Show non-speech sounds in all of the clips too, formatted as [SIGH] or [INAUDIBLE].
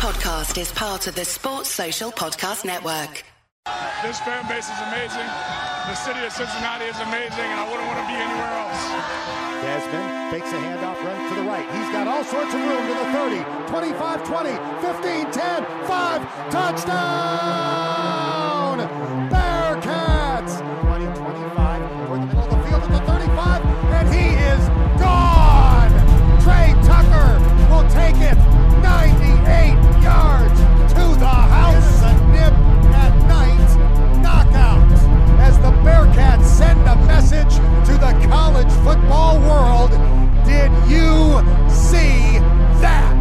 podcast is part of the Sports Social Podcast Network. This fan base is amazing. The city of Cincinnati is amazing, and I wouldn't want to be anywhere else. Desmond fakes a handoff, runs to the right. He's got all sorts of room to the 30, 25, 20, 15, 10, 5, touchdown! Message to the college football world. Did you see that?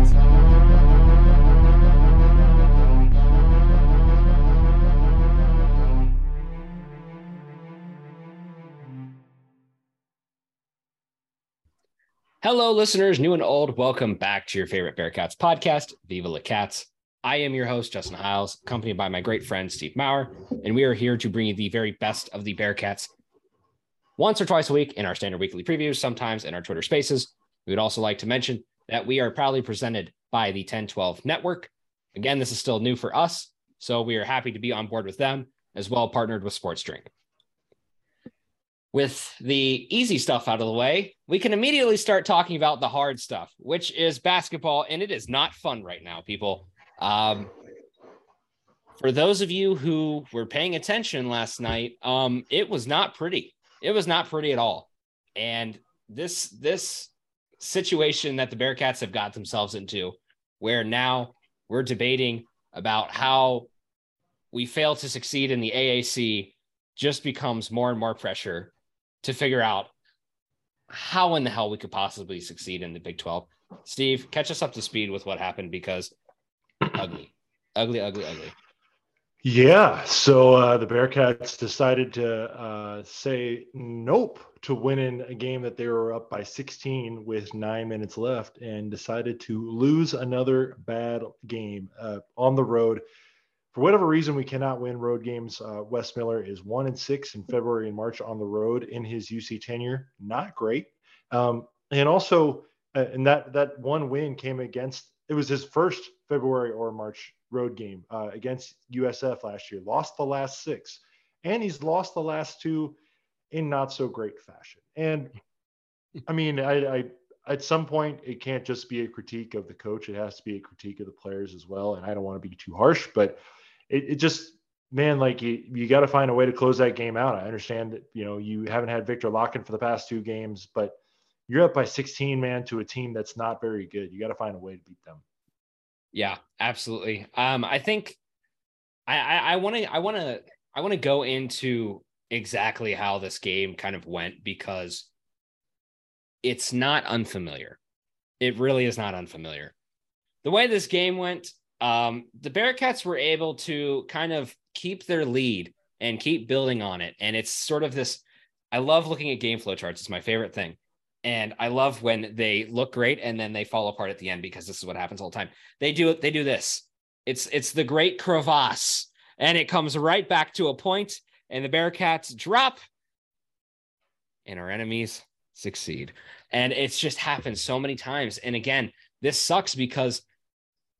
Hello, listeners, new and old. Welcome back to your favorite Bearcats podcast, Viva La Cats. I am your host, Justin Hiles, accompanied by my great friend, Steve Maurer, and we are here to bring you the very best of the Bearcats once or twice a week in our standard weekly previews, sometimes in our Twitter spaces. We would also like to mention that we are proudly presented by the 1012 Network. Again, this is still new for us, so we are happy to be on board with them, as well partnered with Sports Drink with the easy stuff out of the way, we can immediately start talking about the hard stuff, which is basketball. And it is not fun right now, people. Um, for those of you who were paying attention last night, um, it was not pretty. It was not pretty at all. And this, this situation that the Bearcats have got themselves into, where now we're debating about how we fail to succeed in the AAC, just becomes more and more pressure to figure out how in the hell we could possibly succeed in the Big 12. Steve, catch us up to speed with what happened because ugly, ugly, ugly, ugly. Yeah. So uh, the Bearcats decided to uh, say nope to winning a game that they were up by 16 with nine minutes left and decided to lose another bad game uh, on the road. For whatever reason, we cannot win road games. Uh, Wes Miller is one and six in February and March on the road in his UC tenure. Not great. Um, and also, uh, and that that one win came against. It was his first February or March road game uh, against USF last year. Lost the last six, and he's lost the last two in not so great fashion. And I mean, I, I at some point it can't just be a critique of the coach; it has to be a critique of the players as well. And I don't want to be too harsh, but it, it just man, like you, you got to find a way to close that game out. I understand that, you know, you haven't had Victor Lakhin for the past two games, but you're up by 16 man to a team that's not very good. You got to find a way to beat them. Yeah, absolutely. Um, I think I want to, I want to, I want to go into exactly how this game kind of went because it's not unfamiliar. It really is not unfamiliar. The way this game went, um, the Bearcats were able to kind of keep their lead and keep building on it. And it's sort of this I love looking at game flow charts, it's my favorite thing. And I love when they look great and then they fall apart at the end because this is what happens all the time. They do it, they do this. It's it's the great crevasse, and it comes right back to a point, and the Bearcats drop, and our enemies succeed. And it's just happened so many times. And again, this sucks because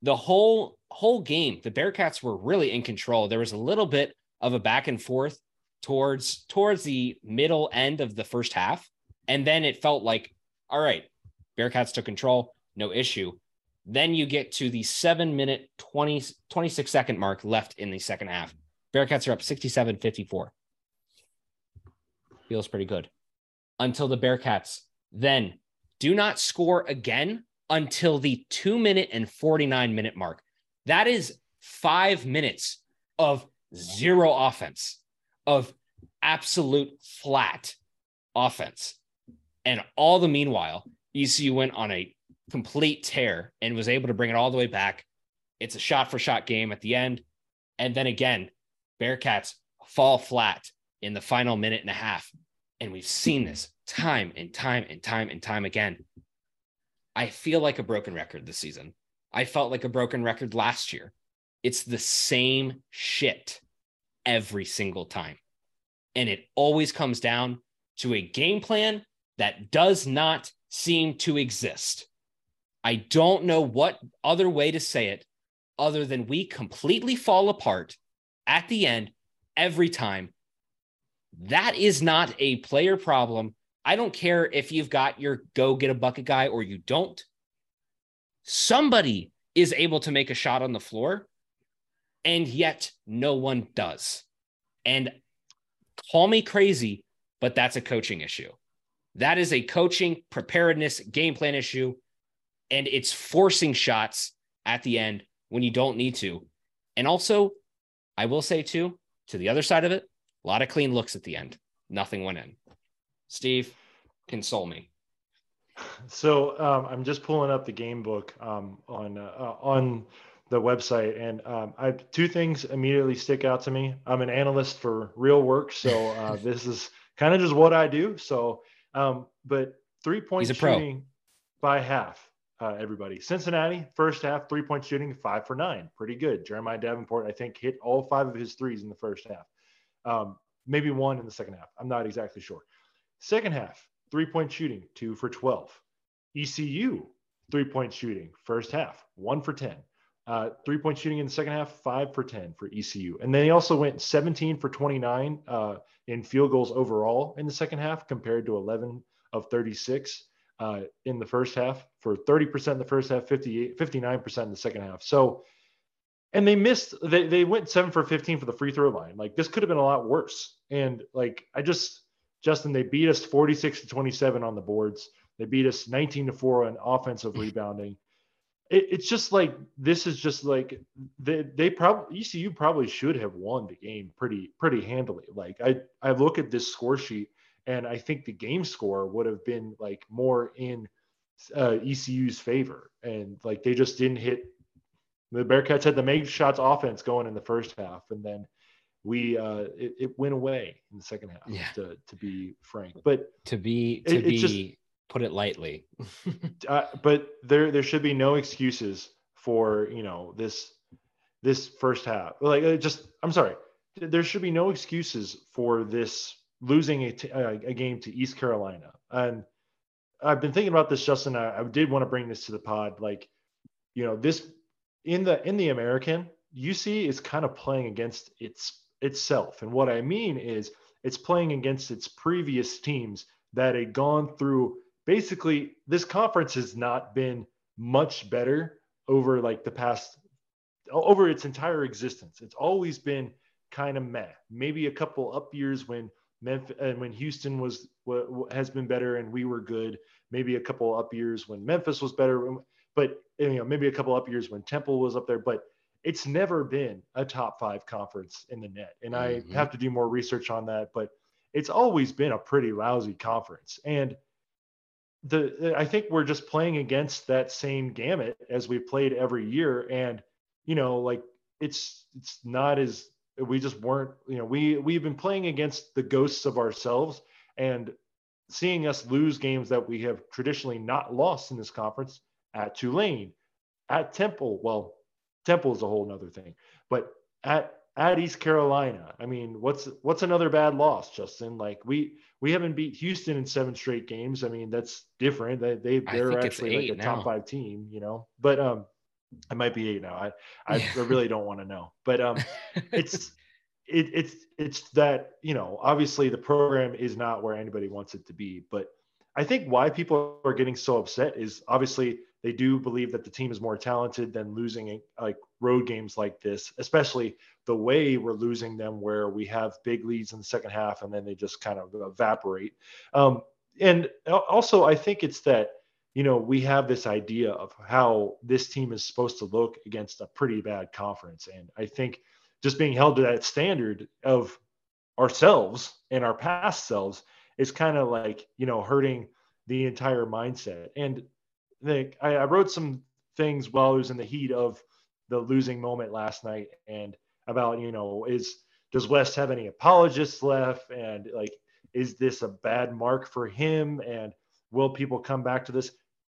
the whole whole game, the Bearcats were really in control. There was a little bit of a back and forth towards towards the middle end of the first half, and then it felt like, all right, Bearcats took control, no issue. Then you get to the seven minute 20, 26 second mark left in the second half. Bearcats are up 67 54. Feels pretty good. Until the Bearcats then do not score again until the two minute and 49 minute mark. That is five minutes of zero offense, of absolute flat offense. And all the meanwhile, ECU went on a complete tear and was able to bring it all the way back. It's a shot for shot game at the end. And then again, Bearcats fall flat in the final minute and a half. And we've seen this time and time and time and time again. I feel like a broken record this season. I felt like a broken record last year. It's the same shit every single time. And it always comes down to a game plan that does not seem to exist. I don't know what other way to say it other than we completely fall apart at the end every time. That is not a player problem. I don't care if you've got your go get a bucket guy or you don't. Somebody is able to make a shot on the floor, and yet no one does. And call me crazy, but that's a coaching issue. That is a coaching preparedness game plan issue. And it's forcing shots at the end when you don't need to. And also, I will say too, to the other side of it, a lot of clean looks at the end. Nothing went in. Steve, console me. So um, I'm just pulling up the game book um, on uh, on the website, and um, I two things immediately stick out to me. I'm an analyst for real work, so uh, [LAUGHS] this is kind of just what I do. So, um, but three point shooting by half. Uh, everybody, Cincinnati first half three point shooting five for nine, pretty good. Jeremiah Davenport, I think, hit all five of his threes in the first half. Um, maybe one in the second half. I'm not exactly sure. Second half, three point shooting, two for 12. ECU, three point shooting, first half, one for 10. Uh, three point shooting in the second half, five for 10 for ECU. And then he also went 17 for 29 uh, in field goals overall in the second half compared to 11 of 36 uh, in the first half for 30% in the first half, 58, 59% in the second half. So, and they missed, they, they went seven for 15 for the free throw line. Like this could have been a lot worse. And like, I just, Justin, they beat us 46 to 27 on the boards. They beat us 19 to 4 on offensive rebounding. It, it's just like this is just like they they probably ECU probably should have won the game pretty pretty handily. Like I I look at this score sheet and I think the game score would have been like more in uh, ECU's favor, and like they just didn't hit. The Bearcats had the make shots offense going in the first half, and then we uh, it, it, went away in the second half. Yeah. To to be frank, but to be to it, be just, put it lightly. [LAUGHS] uh, but there there should be no excuses for you know this this first half. Like uh, just I'm sorry, there should be no excuses for this losing a, t- a game to East Carolina. And I've been thinking about this, Justin. I, I did want to bring this to the pod. Like, you know, this in the in the American, UC is kind of playing against its itself. And what I mean is it's playing against its previous teams that had gone through basically this conference has not been much better over like the past over its entire existence. It's always been kind of meh. Maybe a couple up years when Memphis and when Houston was has been better and we were good. Maybe a couple up years when Memphis was better, but you know maybe a couple up years when Temple was up there. But it's never been a top five conference in the net. And mm-hmm. I have to do more research on that, but it's always been a pretty lousy conference. And the I think we're just playing against that same gamut as we played every year. And, you know, like it's it's not as we just weren't, you know, we we've been playing against the ghosts of ourselves and seeing us lose games that we have traditionally not lost in this conference at Tulane, at Temple. Well, Temple is a whole nother thing. But at at East Carolina, I mean, what's what's another bad loss, Justin? Like we we haven't beat Houston in seven straight games. I mean, that's different. They they they're actually like a now. top five team, you know. But um, it might be eight now. I I, yeah. I really don't want to know. But um, [LAUGHS] it's it, it's it's that you know obviously the program is not where anybody wants it to be, but I think why people are getting so upset is obviously they do believe that the team is more talented than losing like road games like this, especially the way we're losing them, where we have big leads in the second half and then they just kind of evaporate. Um, and also, I think it's that you know we have this idea of how this team is supposed to look against a pretty bad conference, and I think just being held to that standard of ourselves and our past selves is kind of like you know hurting the entire mindset and think I, I wrote some things while I was in the heat of the losing moment last night and about, you know, is does Wes have any apologists left? And like, is this a bad mark for him? And will people come back to this?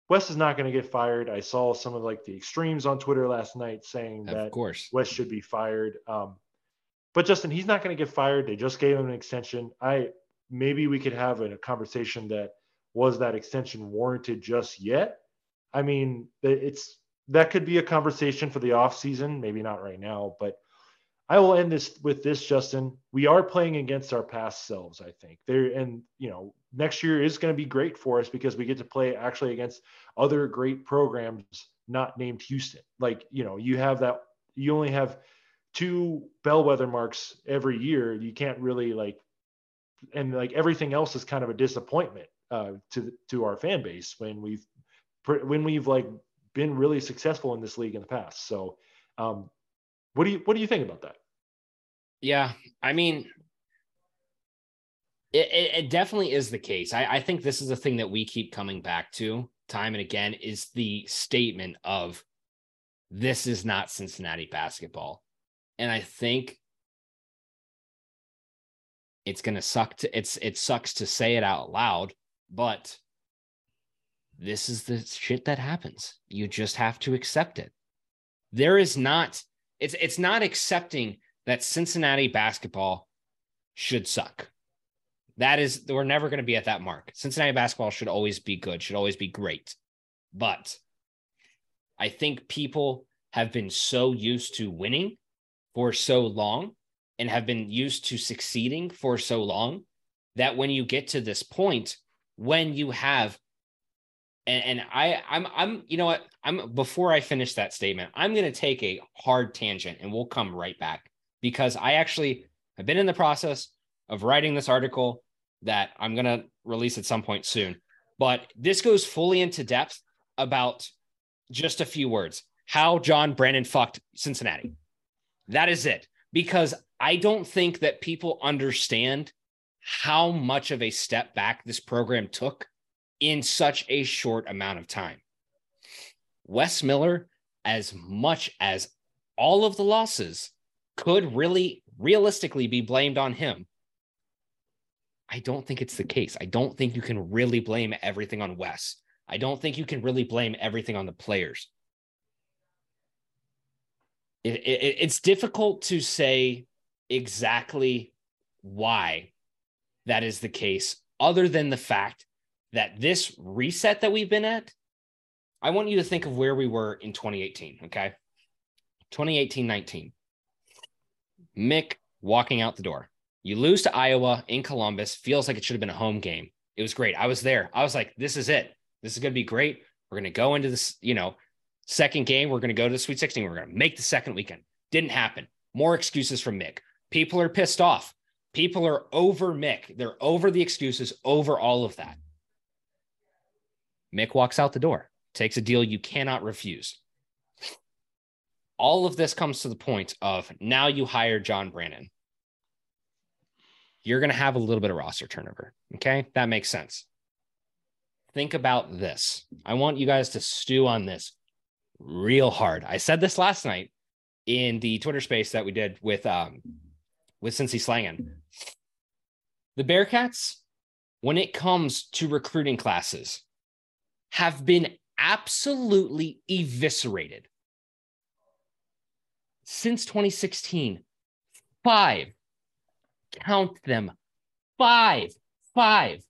Wes is not going to get fired. I saw some of like the extremes on Twitter last night saying that of course. Wes should be fired. Um, but Justin, he's not going to get fired. They just gave him an extension. I maybe we could have a, a conversation that was that extension warranted just yet? I mean, it's that could be a conversation for the off season. Maybe not right now, but I will end this with this, Justin. We are playing against our past selves, I think. There and you know, next year is going to be great for us because we get to play actually against other great programs not named Houston. Like, you know, you have that you only have two bellwether marks every year. You can't really like and like everything else is kind of a disappointment uh, to to our fan base when we've when we've like been really successful in this league in the past. So um, what do you what do you think about that? Yeah, I mean, it, it, definitely is the case. I, I think this is a thing that we keep coming back to time and again is the statement of this is not Cincinnati basketball. And I think it's gonna suck to it's it sucks to say it out loud, but this is the shit that happens. You just have to accept it. There is not it's it's not accepting that Cincinnati basketball should suck. That is we're never going to be at that mark. Cincinnati basketball should always be good, should always be great. But I think people have been so used to winning for so long and have been used to succeeding for so long that when you get to this point when you have and, and I I'm I'm you know what? I'm before I finish that statement I'm going to take a hard tangent and we'll come right back because I actually have been in the process of writing this article that I'm going to release at some point soon. But this goes fully into depth about just a few words. How John Brannen fucked Cincinnati. That is it. Because I don't think that people understand how much of a step back this program took in such a short amount of time. Wes Miller, as much as all of the losses could really realistically be blamed on him, I don't think it's the case. I don't think you can really blame everything on Wes. I don't think you can really blame everything on the players. It, it, it's difficult to say exactly why that is the case, other than the fact that this reset that we've been at, I want you to think of where we were in 2018. Okay. 2018 19. Mick walking out the door. You lose to Iowa in Columbus, feels like it should have been a home game. It was great. I was there. I was like, this is it. This is going to be great. We're going to go into this, you know, second game. We're going to go to the Sweet 16. We're going to make the second weekend. Didn't happen. More excuses from Mick. People are pissed off. People are over Mick. They're over the excuses, over all of that. Mick walks out the door, takes a deal you cannot refuse. All of this comes to the point of now you hire John Brannen. You're going to have a little bit of roster turnover. Okay. That makes sense. Think about this. I want you guys to stew on this real hard. I said this last night in the Twitter space that we did with um with Cincy Slangin. The Bearcats, when it comes to recruiting classes, have been absolutely eviscerated. Since 2016, five, count them, five, five.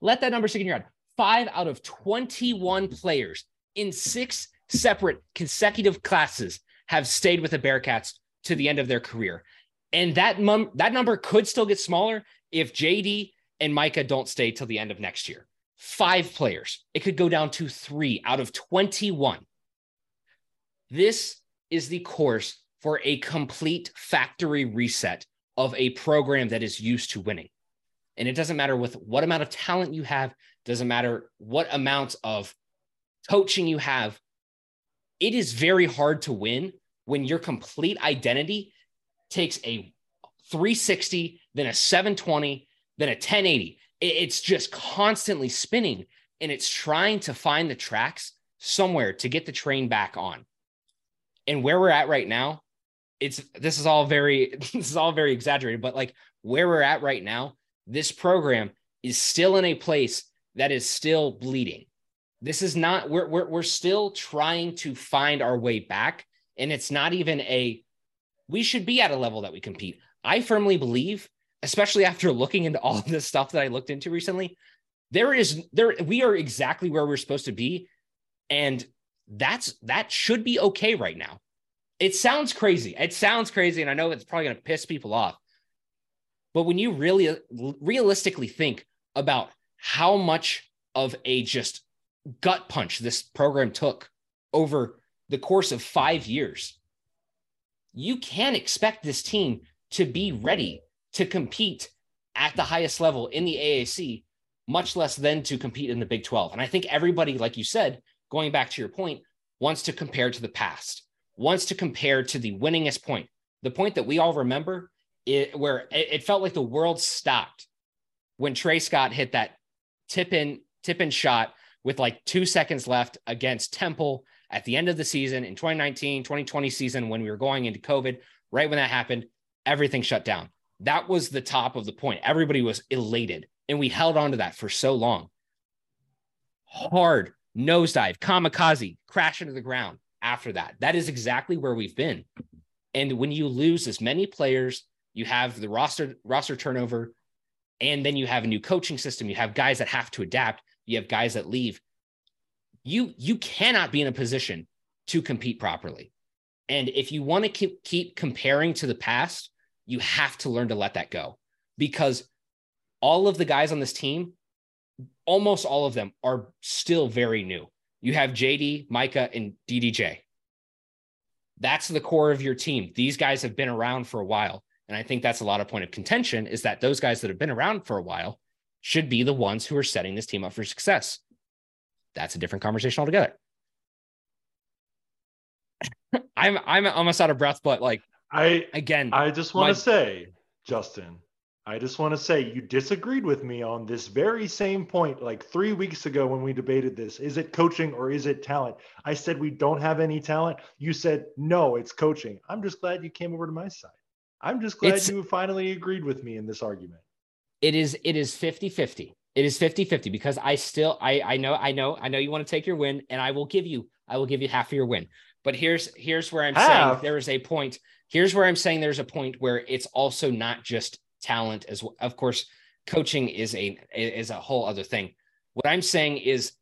Let that number stick in your head. Five out of 21 players in six separate consecutive classes have stayed with the Bearcats to the end of their career. And that, mum, that number could still get smaller if JD and Mika don't stay till the end of next year five players. It could go down to three out of 21. This is the course for a complete factory reset of a program that is used to winning. And it doesn't matter with what amount of talent you have, doesn't matter what amount of coaching you have. It is very hard to win when your complete identity takes a 360, then a 720, then a 1080 it's just constantly spinning and it's trying to find the tracks somewhere to get the train back on. And where we're at right now, it's this is all very [LAUGHS] this is all very exaggerated, but like where we're at right now, this program is still in a place that is still bleeding. This is not we're we're, we're still trying to find our way back and it's not even a we should be at a level that we compete. I firmly believe especially after looking into all [LAUGHS] this stuff that I looked into recently, there is there we are exactly where we're supposed to be. And that's that should be okay right now. It sounds crazy. It sounds crazy, and I know it's probably going to piss people off. But when you really realistically think about how much of a just gut punch this program took over the course of five years, you can expect this team to be ready to compete at the highest level in the AAC, much less than to compete in the Big 12. And I think everybody, like you said, going back to your point, wants to compare to the past, wants to compare to the winningest point, the point that we all remember, it, where it, felt like the world stopped when Tre Scott hit that tip in tip in shot with like two seconds left against Temple at the end of the season in 2019, 2020 season when we were going into COVID. Right when that happened, everything shut down. That was the top of the point. Everybody was elated, and we held on to that for so long. Hard nosedive, kamikaze, crash into the ground after that. That is exactly where we've been. And when you lose as many players, you have the roster roster turnover, and then you have a new coaching system. You have guys that have to adapt. You have guys that leave. You you cannot be in a position to compete properly. And if you want to keep, keep comparing to the past, you have to learn to let that go because all of the guys on this team, almost all of them are still very new. You have JD, Mika, and DDJ. That's the core of your team. These guys have been around for a while. And I think that's a lot of point of contention is that those guys that have been around for a while should be the ones who are setting this team up for success. That's a different conversation altogether. [LAUGHS] I'm I'm almost out of breath, but like I again, I just want my- to say, Justin, I just want to say you disagreed with me on this very same point like three weeks ago when we debated this. Is it coaching or is it talent? I said we don't have any talent. You said no, it's coaching. I'm just glad you came over to my side. I'm just glad It's- you finally agreed with me in this argument. it is it is 50-50 it is 50-50 because i still i i know i know i know you want to take your win and i will give you i will give you half of your win but here's here's where i'm saying there is a point here's where i'm saying there's a point where it's also not just talent as well of course coaching is a is a whole other thing what i'm saying is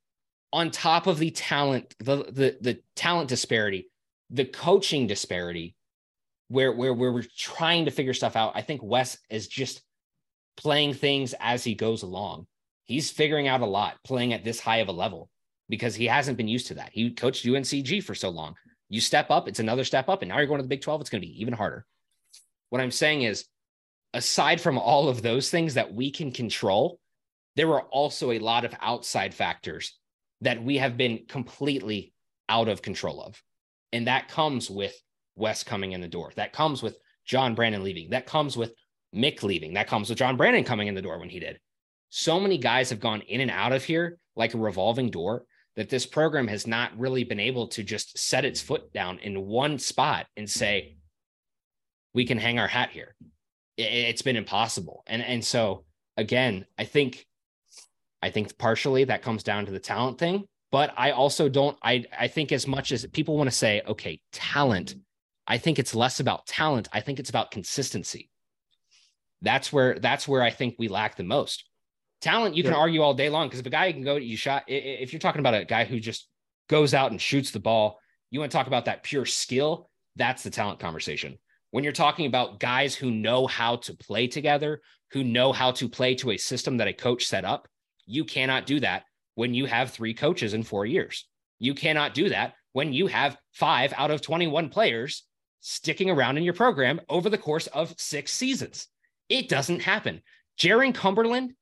on top of the talent the the, the talent disparity the coaching disparity where where where we're trying to figure stuff out i think wes is just playing things as he goes along. He's figuring out a lot playing at this high of a level because he hasn't been used to that. He coached UNCG for so long. You step up, it's another step up. And now you're going to the Big 12, it's going to be even harder. What I'm saying is, aside from all of those things that we can control, there are also a lot of outside factors that we have been completely out of control of. And that comes with Wes coming in the door. That comes with John Brannen leaving. That comes with Mick leaving. That comes with John Brannen coming in the door when he did. So many guys have gone in and out of here like a revolving door that this program has not really been able to just set its foot down in one spot and say, we can hang our hat here. It, it's been impossible. And, and so again, I think, I think partially that comes down to the talent thing, but I also don't, I, I think as much as people want to say, okay, talent, I think it's less about talent. I think it's about consistency that's where that's where I think we lack the most. Talent, you can argue all day long because if a guy can go, you shot. If you're talking about a guy who just goes out and shoots the ball, you want to talk about that pure skill. That's the talent conversation. When you're talking about guys who know how to play together, who know how to play to a system that a coach set up, you cannot do that when you have three coaches in four years. You cannot do that when you have five out of 21 players sticking around in your program over the course of six seasons. It doesn't happen. Jarron Cumberland,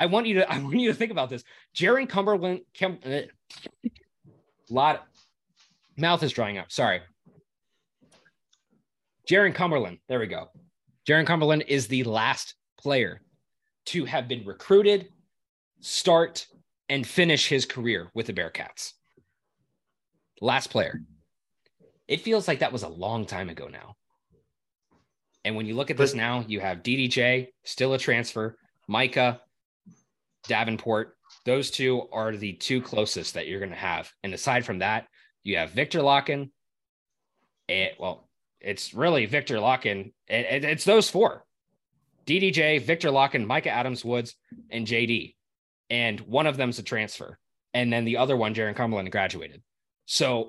I want you to [LAUGHS] I want you to think about this. Jarron Cumberland, Cum, uh, lot mouth is drying up. Sorry. Jarron Cumberland, there we go. Jarron Cumberland is the last player to have been recruited, start, and finish his career with the Bearcats. Last player. It feels like that was a long time ago now. And when you look at this now, you have DDJ, still a transfer, Mika, Davenport. Those two are the two closest that you're going to have. And aside from that, you have Victor Lakhin. It, well, it's really Victor Lakhin. It, it- it's those four DDJ, Victor Lakhin, Micah Adams Woods, and JD. And one of them's a transfer. And then the other one, Jarron Cumberland, graduated. So,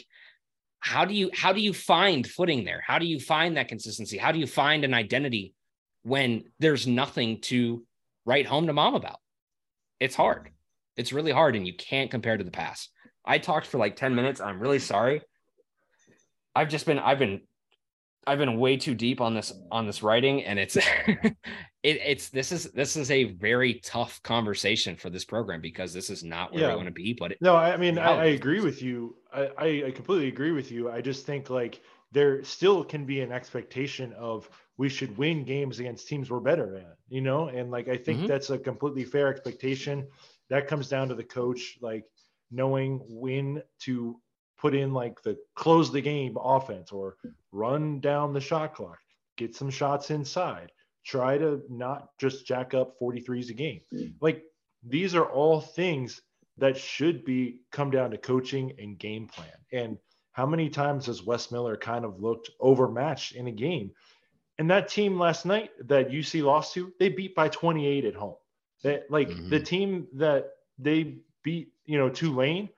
[LAUGHS] how do you how do you find footing there? How do you find that consistency? How do you find an identity when there's nothing to write home to mom about? It's hard. It's really hard, and you can't compare to the past. I talked for like 10 minutes. I'm really sorry. I've just been I've been I've been way too deep on this on this writing, and it's [LAUGHS] it, it's this is this is a very tough conversation for this program because this is not where yeah. we want to be. But it, no, I mean I, I, agree with you. I, I completely agree with you. I just think like there still can be an expectation of we should win games against teams we're better at, you know, and like I think mm-hmm. that's a completely fair expectation. That comes down to the coach, like knowing when to put in like the close the game offense or run down the shot clock, get some shots inside, try to not just jack up 43s a game. Like these are all things that should be come down to coaching and game plan. And how many times has Wes Miller kind of looked overmatched in a game? And that team last night that UC lost to, they beat by 28 at home. That like mm-hmm. the team that they beat, you know, Tulane,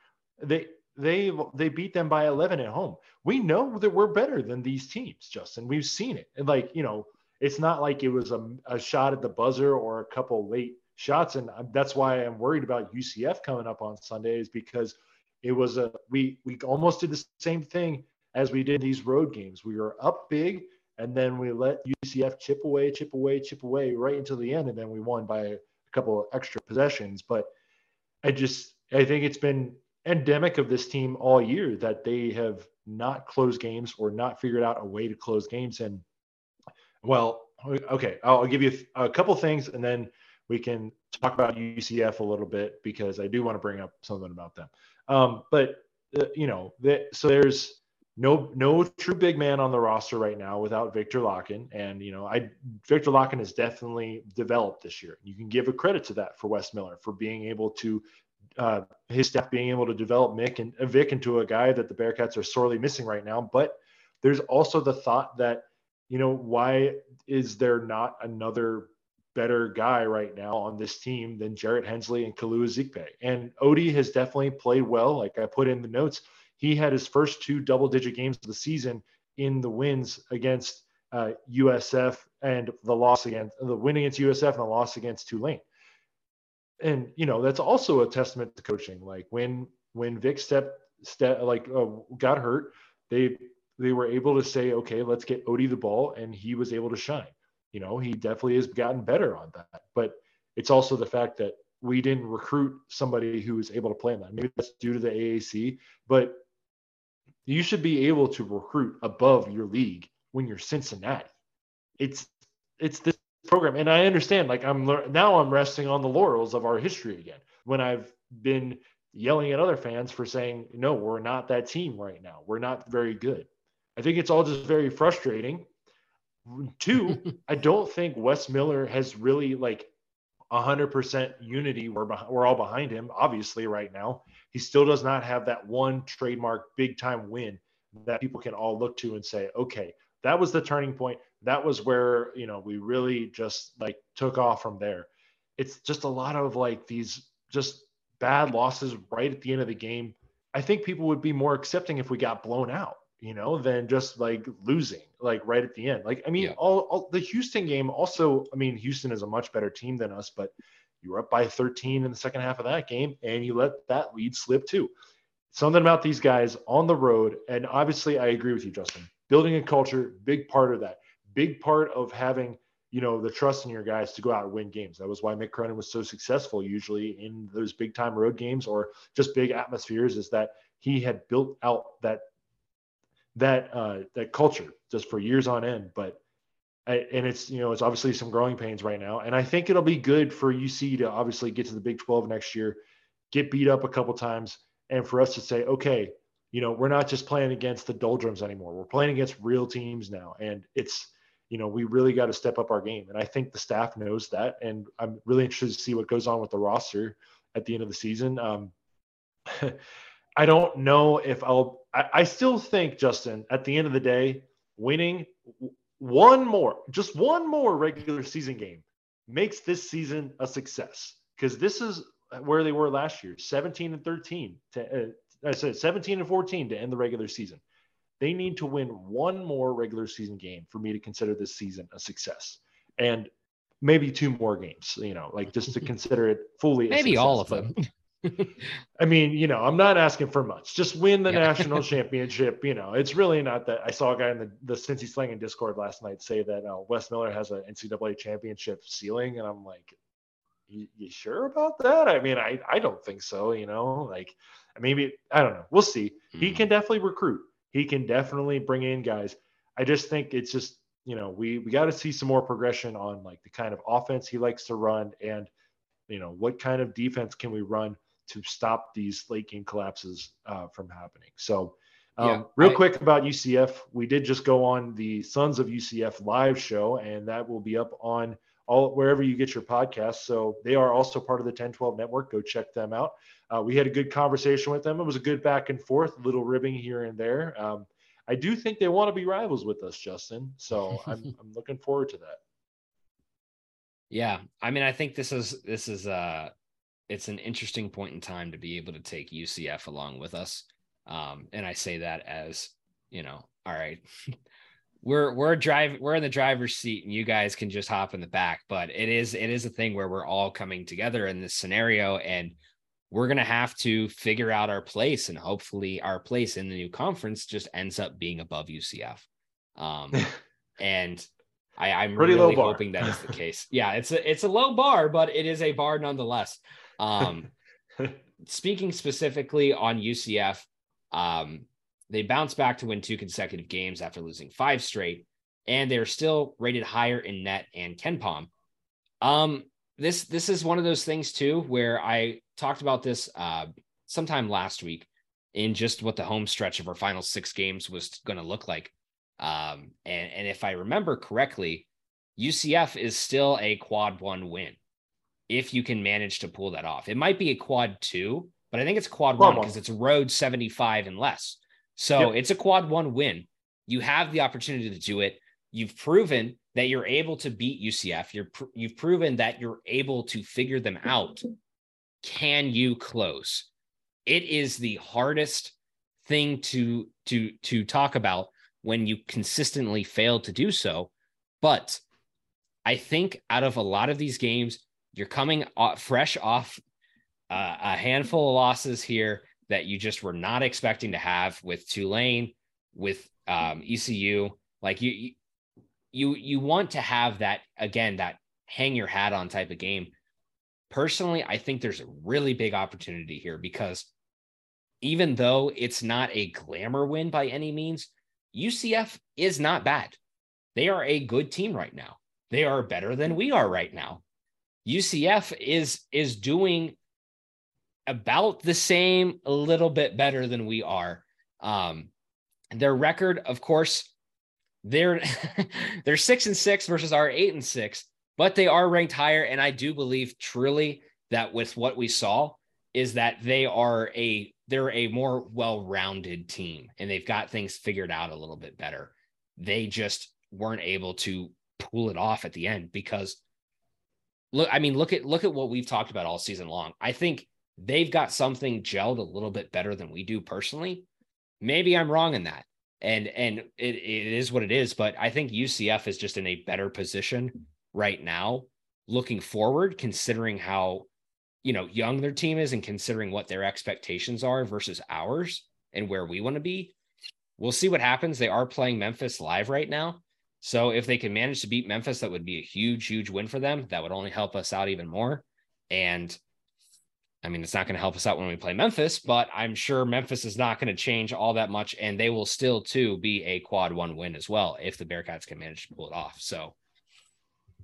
they they they beat them by 11 at home. We know that we're better than these teams, Justin. We've seen it. And like, you know, it's not like it was a, a shot at the buzzer or a couple late shots. And that's why I'm worried about UCF coming up on Sunday is because it was a we we almost did the same thing as we did these road games. We were up big and then we let UCF chip away, chip away, chip away right until the end, and then we won by a couple extra possessions. But I just I think it's been endemic of this team all year that they have not closed games or not figured out a way to close games. And well, okay, I'll give you a couple things and then we can talk about UCF a little bit because I do want to bring up something about them. Um, but uh, you know, that, so there's no no true big man on the roster right now without Victor Lakhin, and you know, I Victor Lakhin has definitely developed this year. You can give a credit to that for Wes Miller for being able to uh, his staff being able to develop Mick and uh, Vic into a guy that the Bearcats are sorely missing right now. But there's also the thought that, you know, why is there not another better guy right now on this team than Jarrett Hensley and Kalu Zikpe? And Odie has definitely played well. Like I put in the notes, he had his first two double digit games of the season in the wins against uh, USF and the loss against the win against USF and the loss against Tulane and you know that's also a testament to coaching. Like when when Vic step step like uh, got hurt, they they were able to say, okay, let's get Odie the ball, and he was able to shine. You know, he definitely has gotten better on that. But it's also the fact that we didn't recruit somebody who was able to play that. Maybe that's due to the AAC, but you should be able to recruit above your league when you're Cincinnati. It's it's this program. And I understand, like I'm now I'm resting on the laurels of our history again. When I've been yelling at other fans for saying, no, we're not that team right now. We're not very good. I think it's all just very frustrating. Two, [LAUGHS] I don't think Wes Miller has really like 100% unity. We're, we're all behind him, obviously, right now. He still does not have that one trademark big time win that people can all look to and say, okay, that was the turning point that was where you know we really just like took off from there it's just a lot of like these just bad losses right at the end of the game i think people would be more accepting if we got blown out you know than just like losing like right at the end like i mean yeah. all, all the houston game also i mean houston is a much better team than us but you were up by 13 in the second half of that game and you let that lead slip too something about these guys on the road and obviously i agree with you justin building a culture big part of that big part of having you know the trust in your guys to go out and win games. That was why Mick Cronin was so successful usually in those big time road games or just big atmospheres. Is that he had built out that that uh, that culture just for years on end. But I, and it's you know it's obviously some growing pains right now, and I think it'll be good for UC to obviously get to the Big 12 next year, get beat up a couple times, and for us to say, okay, you know we're not just playing against the doldrums anymore. We're playing against real teams now, and it's you know, we really got to step up our game. And I think the staff knows that. And I'm really interested to see what goes on with the roster at the end of the season. Um, [LAUGHS] I don't know if I'll, I, I still think, Justin, at the end of the day, winning one more, just one more regular season game makes this season a success because this is where they were last year 17 and 13 to, uh, I said 17 and 14 to end the regular season. They need to win one more regular season game for me to consider this season a success. And maybe two more games, you know, like just to [LAUGHS] consider it fully. Maybe all of them. [LAUGHS] I mean, you know, I'm not asking for much. Just win the yeah. national [LAUGHS] championship. You know, it's really not that. I saw a guy in the, the Cincy Slanging Discord last night say that uh, Wes Miller has an NCAA championship ceiling. And I'm like, you, you, sure about that? I mean, I, I don't think so. You know, like maybe, I don't know. We'll see. Mm-hmm. He can definitely recruit. He can definitely bring in guys. I just think it's just, you know, we, we got to see some more progression on like the kind of offense he likes to run and, you know, what kind of defense can we run to stop these late game collapses uh, from happening. So, um, yeah, real I, quick about UCF, we did just go on the Sons of UCF live show, and that will be up on all wherever you get your podcasts. So they are also part of the 1012 network. Go check them out. Uh, we had a good conversation with them. It was a good back and forth, little ribbing here and there. Um, I do think they want to be rivals with us, Justin. So [LAUGHS] I'm, I'm looking forward to that. Yeah, I mean, I think this is this is uh it's an interesting point in time to be able to take UCF along with us. Um, and I say that as, you know, all right, [LAUGHS] we're we're drive we're in the driver's seat and you guys can just hop in the back. But it is it is a thing where we're all coming together in this scenario and we're gonna have to figure out our place and hopefully our place in the new conference just ends up being above UCF. Um, [LAUGHS] and I, I'm Pretty really hoping that is the case. Yeah, it's a it's a low bar, but it is a bar nonetheless. Um, speaking specifically on UCF, um, they bounced back to win two consecutive games after losing five straight, and they're still rated higher in net and KenPom. Um, this this is one of those things too where I talked about this uh, sometime last week in just what the home stretch of our final six games was going to look like. Um, and and if I remember correctly, UCF is still a quad one win if you can manage to pull that off. It might be a quad two, but I think it's quad, quad one because it's road 75 and less. So yep. it's a quad one win. You have the opportunity to do it. You've proven that you're able to beat UCF. You're pr- you've proven that you're able to figure them out. Can you close? It is the hardest thing to to to talk about when you consistently fail to do so. But I think out of a lot of these games, you're coming off, fresh off uh, a handful of losses here that you just were not expecting to have with Tulane, with um, ECU. Like you, you, you want to have that again, that hang your hat on type of game. Personally, I think there's a really big opportunity here because even though it's not a glamour win by any means, UCF is not bad. They are a good team right now. They are better than we are right now. UCF is is doing about the same, a little bit better than we are. Um, their record, of course, they're [LAUGHS] they're six and six versus our eight and six, but they are ranked higher. And I do believe truly that with what we saw is that they are a they're a more well-rounded team and they've got things figured out a little bit better. They just weren't able to pull it off at the end because look, I mean, look at look at what we've talked about all season long. I think they've got something gelled a little bit better than we do personally. Maybe I'm wrong in that. And and it, it is what it is, but I think UCF is just in a better position right now looking forward considering how you know young their team is and considering what their expectations are versus ours and where we want to be. We'll see what happens. They are playing Memphis live right now. So if they can manage to beat Memphis, that would be a huge, huge win for them. That would only help us out even more. And I mean, it's not going to help us out when we play Memphis, but I'm sure Memphis is not going to change all that much. And they will still, too, be a quad one win as well if the Bearcats can manage to pull it off. So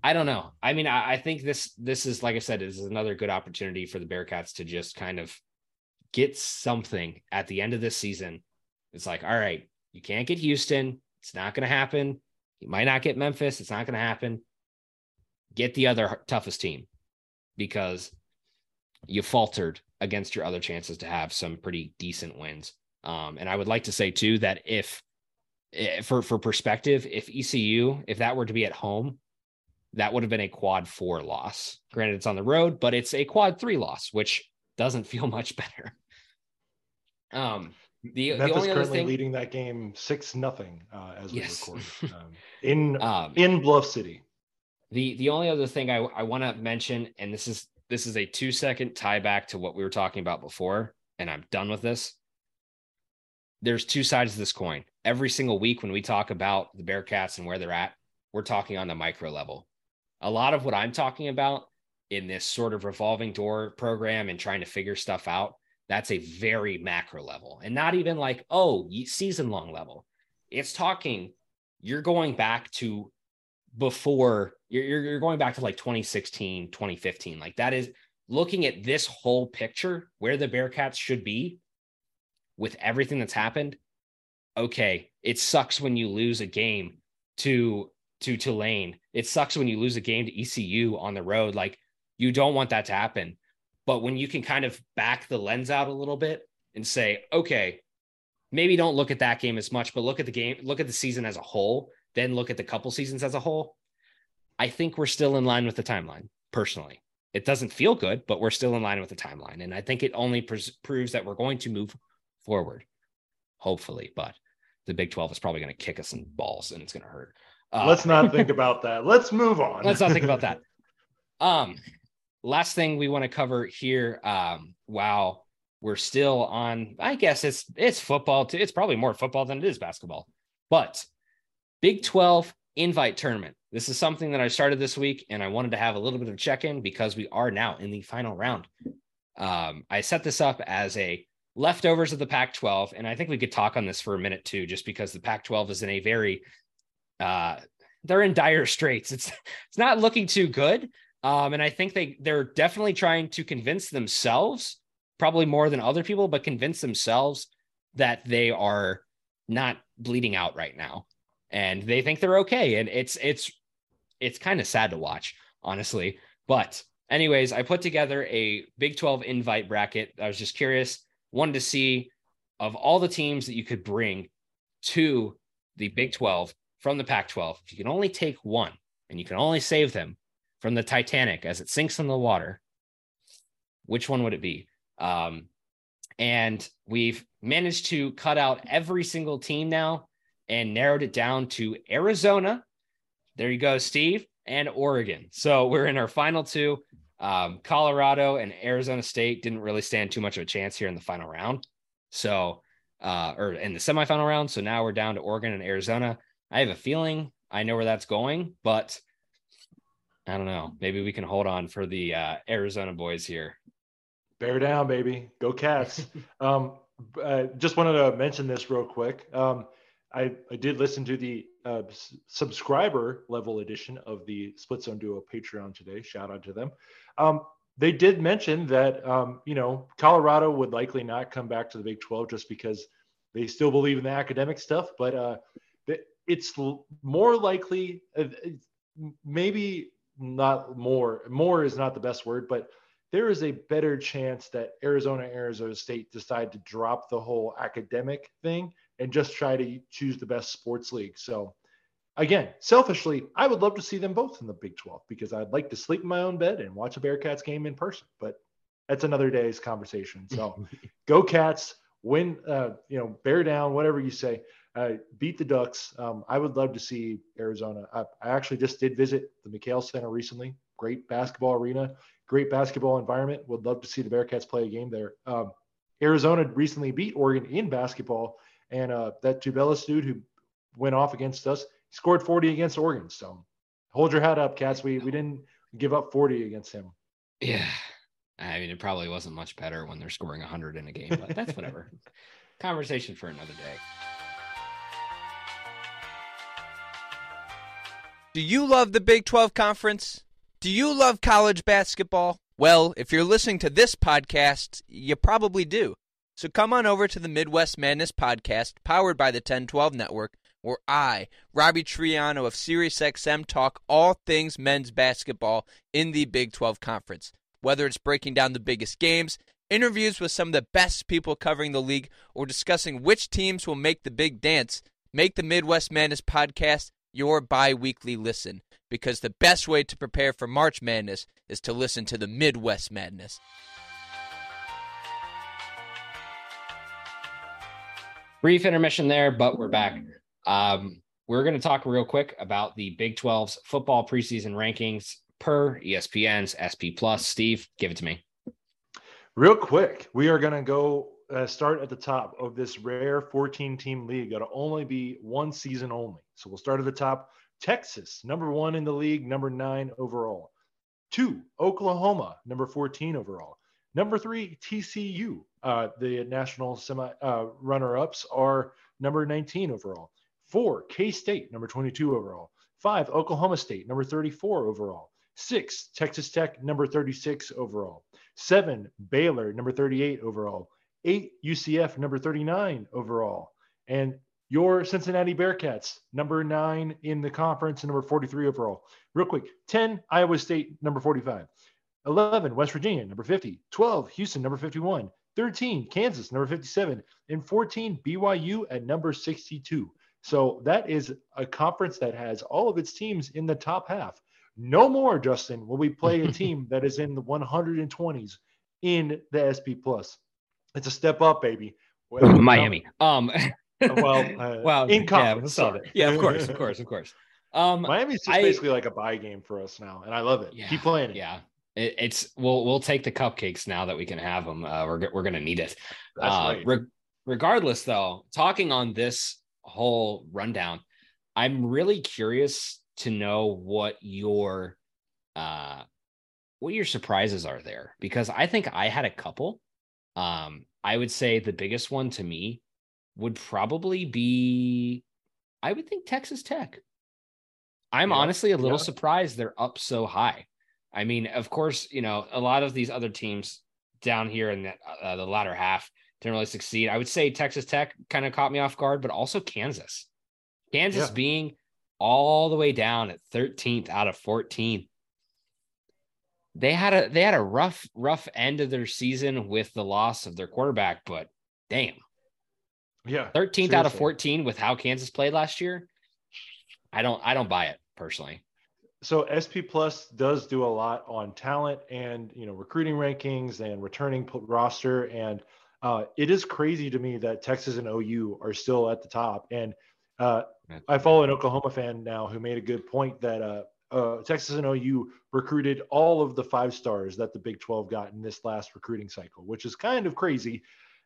I don't know. I mean, I, I think this, this is, like I said, is another good opportunity for the Bearcats to just kind of get something at the end of this season. It's like, all right, you can't get Houston. It's not going to happen. You might not get Memphis. It's not going to happen. Get the other toughest team because you faltered against your other chances to have some pretty decent wins. Um, and I would like to say too that if, if for for perspective, if ECU if that were to be at home, that would have been a quad four loss. Granted, it's on the road, but it's a quad three loss, which doesn't [LAUGHS] feel much better. Um, the, Memphis the only other currently thing, leading that game six nothing uh, as we Yes. record [LAUGHS] um, in um, in Bluff City. the the only other thing I I want to mention, and this is this is a two second tie back to what we were talking about before, and I'm done with this. There's two sides of this coin. Every single week when we talk about the Bearcats and where they're at, we're talking on the micro level. A lot of what I'm talking about in this sort of revolving door program and trying to figure stuff out, that's a very macro level and not even like, oh, season long level. It's talking, you're going back to before you're, you're going back to like 2016 2015 like that is looking at this whole picture where the bearcats should be with everything that's happened. Okay it sucks when you lose a game to to tulane. It sucks when you lose a game to ecu on the road. Like you don't want that to happen but when you can kind of back the lens out a little bit and say okay maybe don't look at that game as much but look at the game look at the season as a whole then look at the couple seasons as a whole, I think we're still in line with the timeline personally. It doesn't feel good, but we're still in line with the timeline. And I think it only pres- proves that we're going to move forward, hopefully. But the Big 12 is probably going to kick us in balls and it's going to hurt. Uh, Let's not think [LAUGHS] about that. Let's move on. let's not think about that. [LAUGHS] Um, last thing we want to cover here. Um, wow, we're still on. I guess it's it's football. Too. It's probably more football than it is basketball. But Big 12 invite tournament. This is something that I started this week, and I wanted to have a little bit of check in because we are now in the final round. Um, I set this up as a leftovers of the Pac 12, and I think we could talk on this for a minute too, just because the Pac 12 is in a very, uh, they're in dire [LAUGHS] straits. It's it's not looking too good, um, and I think they they're definitely trying to convince themselves, probably more than other people, but convince themselves that they are not bleeding out right now. And they think they're okay. And it's it's it's kind of sad to watch honestly. But anyways i put together a big 12 invite bracket. I was just curious wanted to see of all the teams that you could bring to the big 12 from the pac 12 if you can only take one and you can only save them from the titanic as it sinks in the water which one would it be um, and we've managed to cut out every single team now and narrowed it down to Arizona. There you go, Steve, and Oregon. So we're in our final two. Um, Colorado and Arizona State didn't really stand too much of a chance here in the final round. So, uh, or in the semifinal round. So now we're down to Oregon and Arizona. I have a feeling I know where that's going, but I don't know. Maybe we can hold on for the uh, Arizona boys here. Bear down, baby. Go Cats. [LAUGHS] um, uh, just wanted to mention this real quick. Um, I, I did listen to the uh, s- subscriber level edition of the Split Zone Duo Patreon today. Shout out to them. Um, they did mention that um, you know Colorado would likely not come back to the Big 12 just because they still believe in the academic stuff, but uh, it's more likely, uh, maybe not more. More is not the best word, but there is a better chance that Arizona, Arizona State decide to drop the whole academic thing and just try to choose the best sports league. So, again, selfishly, I would love to see them both in the Big 12 because I'd like to sleep in my own bed and watch a Bearcats game in person. But that's another day's conversation. So, [LAUGHS] go Cats, win, uh, you know, bear down, whatever you say, uh, beat the Ducks. Um, I would love to see Arizona. I, I actually just did visit the McKale Center recently. Great basketball arena, great basketball environment. Would love to see the Bearcats play a game there. Um, Arizona recently beat Oregon in basketball, and uh, that Tubelis dude who went off against us scored 40 against Oregon. So hold your head up, Cats. We we didn't give up 40 against him. Yeah. I mean, it probably wasn't much better when they're scoring 100 in a game, but that's [LAUGHS] whatever. Conversation for another day. Do you love the Big 12 Conference? Do you love college basketball? Well, if you're listening to this podcast, you probably do. So come on over to the Midwest Madness podcast, powered by the 1012 Network, where I, Robbie Triano of SiriusXM, talk all things men's basketball in the Big 12 Conference. Whether it's breaking down the biggest games, interviews with some of the best people covering the league, or discussing which teams will make the big dance, make the Midwest Madness podcast your bi weekly listen. Because the best way to prepare for March Madness is to listen to the Midwest Madness. brief intermission there, but we're back. Um, we're going to talk real quick about the Big 12's football preseason rankings per ESPN's SP Plus. Steve, give it to me. Real quick, we are going to go uh, start at the top of this rare 14 team league. It'll only be one season only. So we'll start at the top. Texas, number one in the league, number nine overall. Two, Oklahoma, number 14 overall. Number three, TCU. Uh, the national semi uh, runner ups are number 19 overall. Four, K State, number 22 overall. Five, Oklahoma State, number 34 overall. Six, Texas Tech, number 36 overall. Seven, Baylor, number 38 overall. Eight, UCF, number 39 overall. And your Cincinnati Bearcats, number nine in the conference and number 43 overall. Real quick 10, Iowa State, number 45. 11, West Virginia, number 50. 12, Houston, number 51. 13, Kansas, number 57. And 14, BYU at number 62. So that is a conference that has all of its teams in the top half. No more, Justin, will we play a [LAUGHS] team that is in the 120s in the SP Plus. It's a step up, baby. Well, [LAUGHS] Miami. Um, Well, [LAUGHS] uh, well, in yeah, conference, we'll sorry. yeah, of course, [LAUGHS] of course, of course. Um, Miami's just I- basically like a buy game for us now, and I love it. Yeah, Keep playing it. yeah, it, it's we'll we'll take the cupcakes now that we can have them. Uh, we're we're gonna need it. Uh, right. re- regardless, though, talking on this whole rundown, I'm really curious to know what your uh what your surprises are there because I think I had a couple. Um, I would say the biggest one to me would probably be I would think Texas Tech. I'm Yeah, honestly a little yeah. surprised they're up so high. I mean, of course, you know, a lot of these other teams down here in the, uh, the latter half didn't really succeed. I would say Texas Tech kind of caught me off guard, but also Kansas. Kansas Yeah. being all the way down at 13th out of 14. They had a they had a rough rough end of their season with the loss of their quarterback, but damn, Yeah. 13th out of 14 with how Kansas played last year. I don't I don't buy it personally. So SP Plus does do a lot on talent and you know recruiting rankings and returning roster, and uh, it is crazy to me that Texas and OU are still at the top. And uh, I follow an Oklahoma fan now who made a good point that uh, uh, Texas and OU recruited all of the five stars that the Big 12 got in this last recruiting cycle, which is kind of crazy.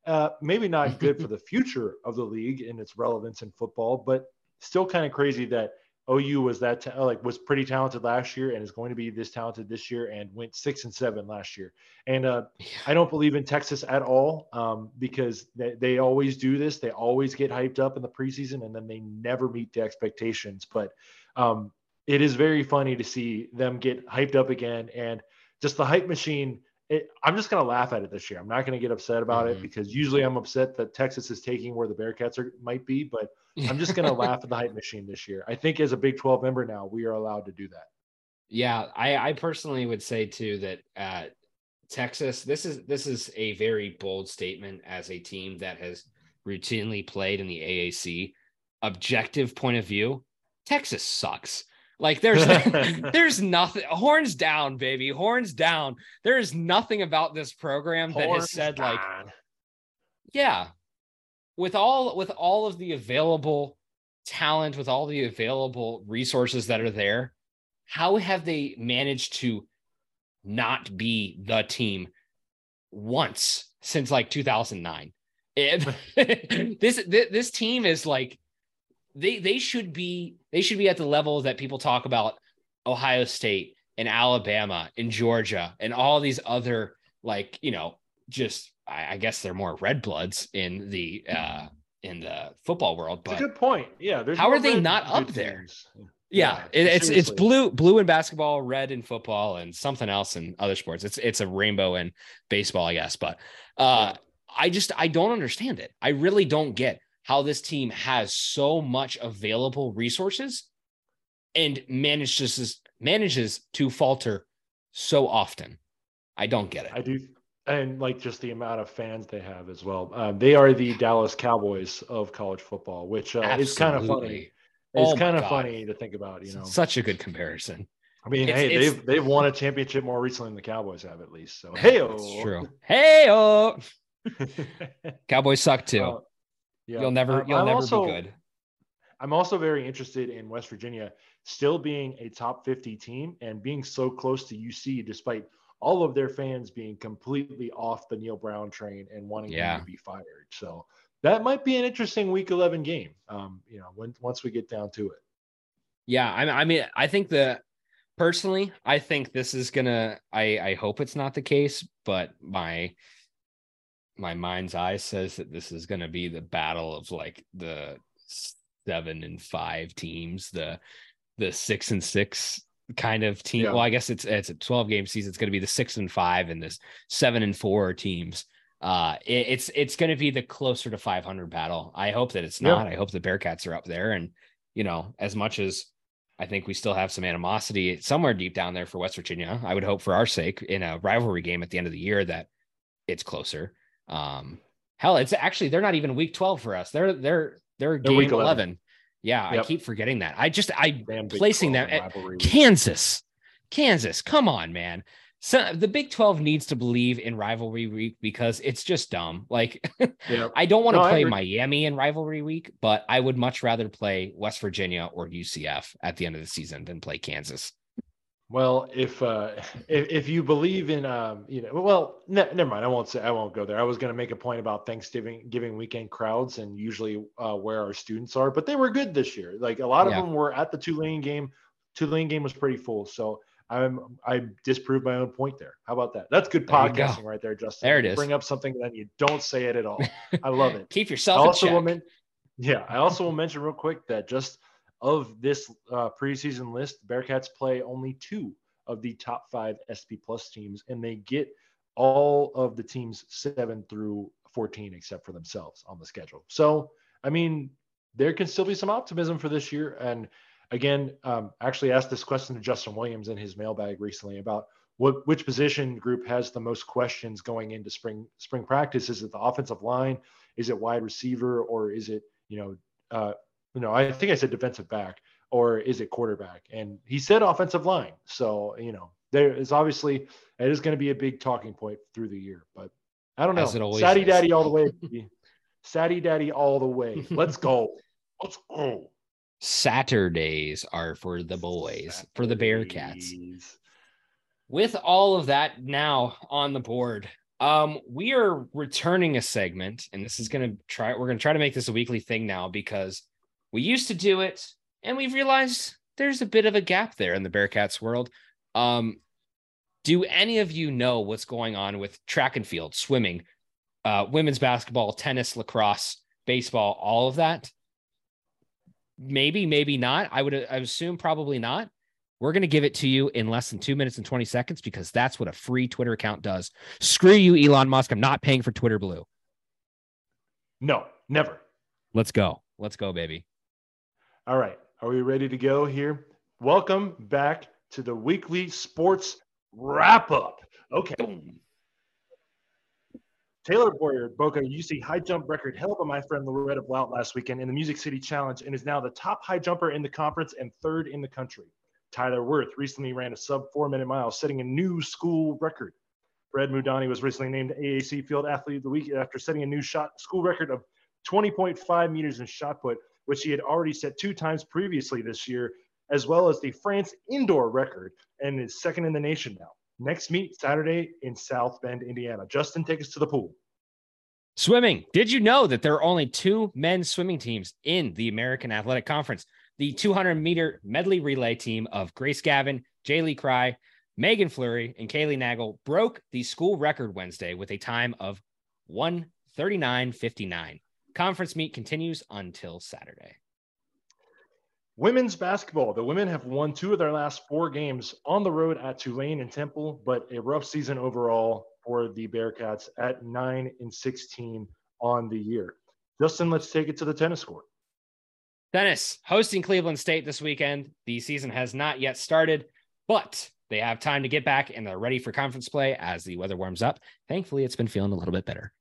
Uh, maybe not [LAUGHS] good for the future of the league and its relevance in football, but still kind of crazy that OU was that ta- like was pretty talented last year and is going to be this talented this year and went six and seven last year. And uh, I don't believe in Texas at all um, because they, they always do this. They always get hyped up in the preseason and then they never meet the expectations. But um, it is very funny to see them get hyped up again and just the hype machine. It, I'm just going to laugh at it this year. I'm not going to get upset about Mhm. it because usually I'm upset that Texas is taking where the Bearcats are might be, but [LAUGHS] I'm just going to laugh at the hype machine this year. I think as a Big 12 member now, we are allowed to do that. Yeah, I, I personally would say too that uh, Texas. This is this is a very bold statement as a team that has routinely played in the AAC. Objective point of view, Texas sucks. Like there's [LAUGHS] [LAUGHS] there's nothing. Horns down, baby. Horns down. There is nothing about this program that has Horns said like yeah with all with all of the available talent with all the available resources that are there how have they managed to not be the team once since like 2009 It- [LAUGHS] this thi- this team is like they they should be they should be at the level that people talk about ohio state and alabama and georgia and all these other like you know just I, I guess they're more red bloods in the uh in the football world, but a good point. Yeah. There's How are they not up there? teams. yeah, it, it's it's blue blue in basketball, red in football, and something else in other sports. It's it's a rainbow in baseball, I guess. But uh I just I don't understand it. I really don't get how this team has so much available resources and manages manages to falter so often. I don't get it. I do. And like just the amount of fans they have as well. Um, they are the Dallas Cowboys of college football, which uh, is kind of funny. It's Oh kind of God. funny to think about, you know. Such a good comparison. I mean, It's- hey, it's- they've they've won a championship more recently than the Cowboys have, at least. So hey, true. Hey, oh, [LAUGHS] Cowboys suck too. Uh, Yeah. You'll never Um, you'll I'm never also- be good. I'm also very interested in West Virginia still being a top 50 team and being so close to UC despite all of their fans being completely off the Neal Brown train and wanting Yeah. him to be fired. So that might be an interesting week 11 game. Um, you know, when, once we get down to it. Yeah, I, I mean, I think the personally, I think this is gonna. I I hope it's not the case, but my my mind's eye says that this is gonna be the battle of like the seven and five teams, the the six and six kind of team. Yeah. Well, I guess it's it's a twelve game season. It's gonna be the six and five and this seven and four teams. Uh, it, it's it's going to be the closer to 500 battle. I hope that it's Yeah. not. I hope the Bearcats are up there, and you know, as much as I think we still have some animosity somewhere deep down there for West Virginia. I would hope for our sake in a rivalry game at the end of the year that it's closer. Um, hell, it's actually they're not even week 12 for us. They're they're they're, They're game week 11. 11. Yeah, I keep forgetting that. I just I Damn placing 12 them at. Kansas. Kansas, come on, man. So the Big 12 needs to believe in rivalry week because it's just dumb. Like [LAUGHS] Yeah. I don't want to No, play. Miami in rivalry week, but I would much rather play West Virginia or UCF at the end of the season than play Kansas. Well, if uh, [LAUGHS] if, if you believe in um, you know, well, ne- never mind. I won't say I won't go there. I was going to make a point about Thanksgiving giving weekend crowds and usually uh, where our students are, but they were good this year. Like a lot of Yeah. them were at the Tulane game. Tulane game was pretty full, so I'm I disproved my own point there. How about that? That's good There podcasting right there, Justin. There it is. Bring up something and then you don't say it at all. [LAUGHS] I love it. Keep yourself in also will men- yeah, I also will mention real quick that just of this uh, preseason list, Bearcats play only two of the top five SP Plus teams, and they get all of the teams seven through 14 except for themselves on the schedule. So, I mean, there can still be some optimism for this year. And again, um, actually asked this question to Justin Williams in his mailbag recently about what which position group has the most questions going into spring spring practice. Is it the offensive line? Is it wide receiver, or is it you know uh, you know I think I said defensive back, or is it quarterback? And he said offensive line. So you know there is obviously it is going to be a big talking point through the year. But I don't know. Saddy is. daddy all the way. Saddy daddy all the way. [LAUGHS] Let's go. Let's go. Saturdays are for the boys, for the Bearcats. With all of that now on the board, um, we are returning a segment, and this is gonna try. We're gonna try to make this a weekly thing now because we used to do it, and we've realized there's a bit of a gap there in the Bearcats world. Um, do any of you know what's going on with track and field, swimming, uh, women's basketball, tennis, lacrosse, baseball, all of that? Maybe, maybe not. I would I would assume probably not. We're going to give it to you in less than two minutes and 20 seconds because that's what a free Twitter account does. Screw you, Elon Musk. I'm not paying for Twitter Blue. No, never. Let's go. Let's go, baby. All right. Are we ready to go here? Welcome back to the weekly sports wrap up. Okay. Taylor Boyer broke a UC high jump record held by my friend Loretta Blount last weekend in the Music City Challenge and is now the top high jumper in the conference and third in the country. Tyler Worth recently ran a sub four minute mile, setting a new school record. Fred Moudani was recently named AAC Field Athlete of the Week after setting a new shot school record of 20.5 meters in shot put, which he had already set two times previously this year, as well as the France indoor record, and is second in the nation now. Next meet Saturday in South Bend, Indiana. Justin, take us to the pool. Swimming. Did you know that there are only two men's swimming teams in the American Athletic Conference? The 200 meter medley relay team of Grace Gavin, Jaylee Cry, Megan Fleury, and Kaylee Nagel broke the school record Wednesday with a time of 139.59. Conference meet continues until Saturday. Women's basketball. The women have won two of their last four games on the road at Tulane and Temple, but a rough season overall for the Bearcats at 9 and 16 on the year. Justin, let's take it to the tennis court. Tennis hosting Cleveland State this weekend. The season has not yet started, but they have time to get back and they're ready for conference play as the weather warms up. Thankfully, it's been feeling a little bit better.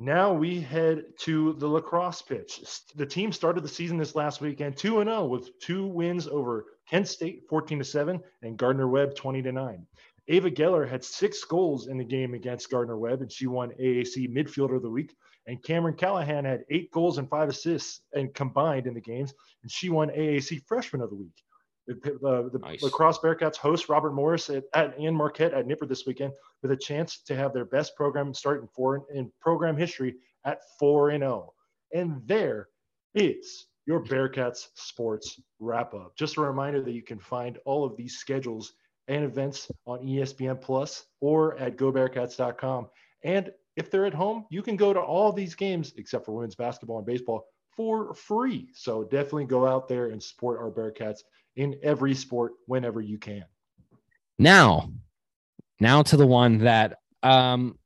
Now we head to the lacrosse pitch. The team started the season this last weekend 2 0 with two wins over Kent State 14 7 and Gardner Webb 20 9. Ava Geller had six goals in the game against Gardner Webb, and she won AAC Midfielder of the Week. And Cameron Callahan had eight goals and five assists and combined in the games, and she won AAC Freshman of the Week. The, the Nice. lacrosse Bearcats host Robert Morris at, at Ann Marquette at Nippert this weekend with a chance to have their best program start in four in program history at four and zero. And there is your Bearcats sports wrap up. Just a reminder that you can find all of these schedules and events on ESPN Plus or at GoBearcats.com. And if they're at home, you can go to all these games except for women's basketball and baseball for free. So definitely go out there and support our Bearcats in every sport whenever you can. Now, now to the one that um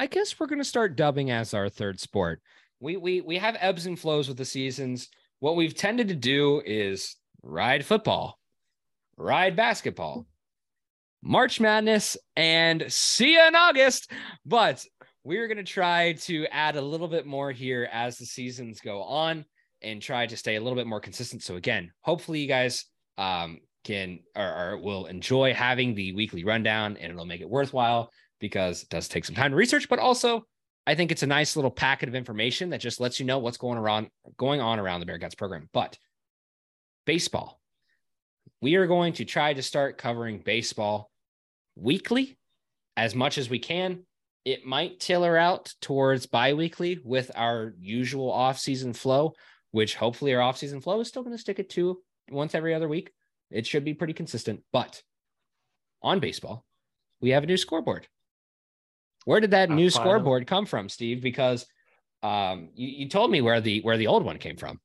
I guess we're gonna start dubbing as our third sport. We we we have ebbs and flows with the seasons. What we've tended to do is ride football, ride basketball, March Madness, and see you in August. But we're gonna try to add a little bit more here as the seasons go on and try to stay a little bit more consistent. So again, hopefully you guys um can or, or will enjoy having the weekly rundown and it'll make it worthwhile because it does take some time to research, but also I think it's a nice little packet of information that just lets you know what's going around going on around the Bearcats program. But baseball, we are going to try to start covering baseball weekly as much as we can. It might tailor out towards bi-weekly with our usual off-season flow, which hopefully our off-season flow is still going to stick at two once every other week. It should be pretty consistent. But on baseball, we have a new scoreboard. Where did that new finally. scoreboard come from, Steve? Because um, you, you told me where the where the old one came from.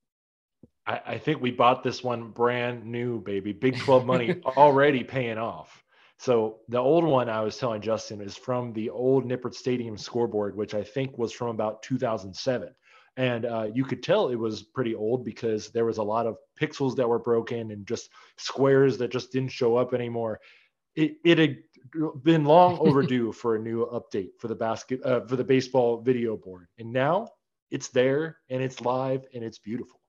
I, I think we bought this one brand new, baby. Big [LAUGHS] 12 money already paying off. So the old one I was telling Justin is from the old Nippert Stadium scoreboard, which I think was from about 2007. And uh, you could tell it was pretty old because there was a lot of pixels that were broken and just squares that just didn't show up anymore. It, it had been long [LAUGHS] overdue for a new update for the basket uh, for the baseball video board, and now it's there and it's live and it's beautiful.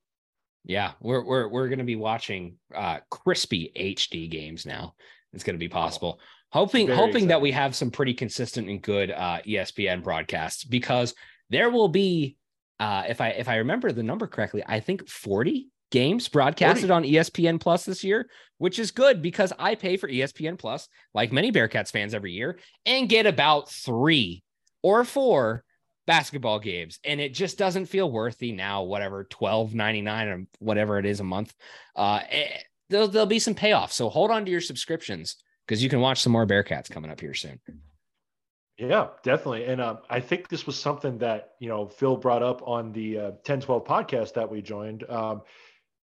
Yeah, we're we're we're going to be watching uh, crispy HD games now. It's going to be possible. hoping very hoping that we have some pretty consistent and good uh, ESPN broadcasts because there will be, uh, if I if I remember the number correctly, I think forty games broadcasted 40. on ESPN Plus this year, which is good because I pay for ESPN Plus like many Bearcats fans every year and get about three or four basketball games. And it just doesn't feel worthy now whatever 12.99 or whatever it is a month. Uh eh, there'll, there'll be some payoff so hold on to your subscriptions because you can watch some more bearcats coming up here soon Yeah, definitely. And um, I think this was something that, you know, Phil brought up on the uh, 1012 podcast that we joined. Um,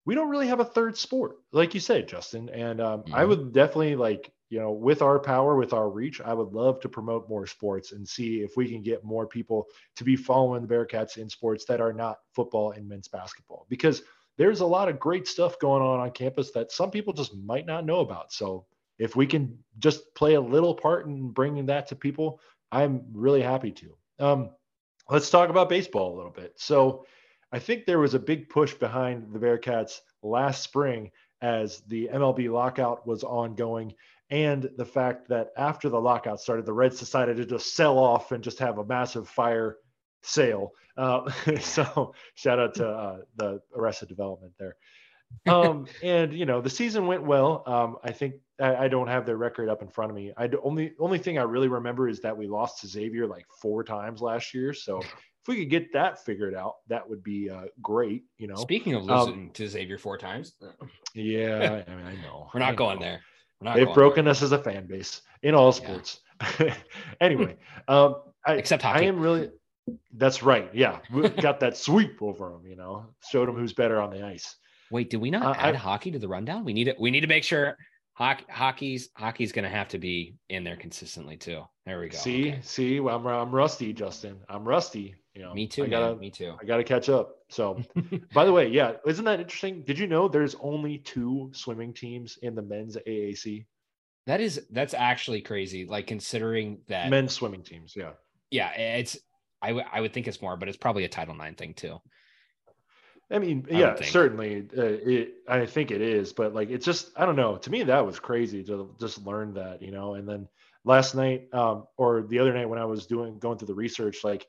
we don't really have a third sport, like you said, Justin. And um, I Mhm. would definitely like, you know, with our power, with our reach, I would love to promote more sports and see if we can get more people to be following the Bearcats in sports that are not football and men's basketball because there's a lot of great stuff going on on campus that some people just might not know about. So if we can just play a little part in bringing that to people, I'm really happy to. Um, let's talk about baseball a little bit. So, I think there was a big push behind the Bearcats last spring as the MLB lockout was ongoing, and the fact that after the lockout started, the Reds decided to just sell off and just have a massive fire sale. Uh, [LAUGHS] so, shout out to uh, the Arrested Development there. Um, and you know the season went well. Um, I think I, I don't have their record up in front of me. I do, only only thing I really remember is that we lost to Xavier like four times last year. So if we could get that figured out, that would be uh, great. You know, speaking of Um, losing to xavier four times yeah, I [LAUGHS] mean, I know we're not I going know. there we're not They've going broken us as a fan base in all Yeah. sports. [LAUGHS] anyway, um, I, Except I am really. That's right. Yeah, we [LAUGHS] got that sweep over them. You know, showed them who's better on the ice. Wait, did we not Uh, I- add hockey to the rundown? We need it. We need to make sure hockey, hockey's hockey's going to have to be in there consistently too. There we go. See, Okay. see, well, I'm I'm rusty, Justin. I'm rusty. You know, Me too. I gotta, man. Me too. I gotta catch up. So, by the way, yeah, isn't that interesting? Did you know there's only two swimming teams in the men's AAC? That is that's actually crazy. Like considering that. Men's swimming teams, yeah. yeah, it's. I would I would think it's more, but it's probably a Title IX thing too. I mean, yeah, think. certainly. Uh, it, I think it is, but like, it's just, I don't know. To me, that was crazy to just learn that, you know. And then last night, um, or the other night when I was doing going through the research, like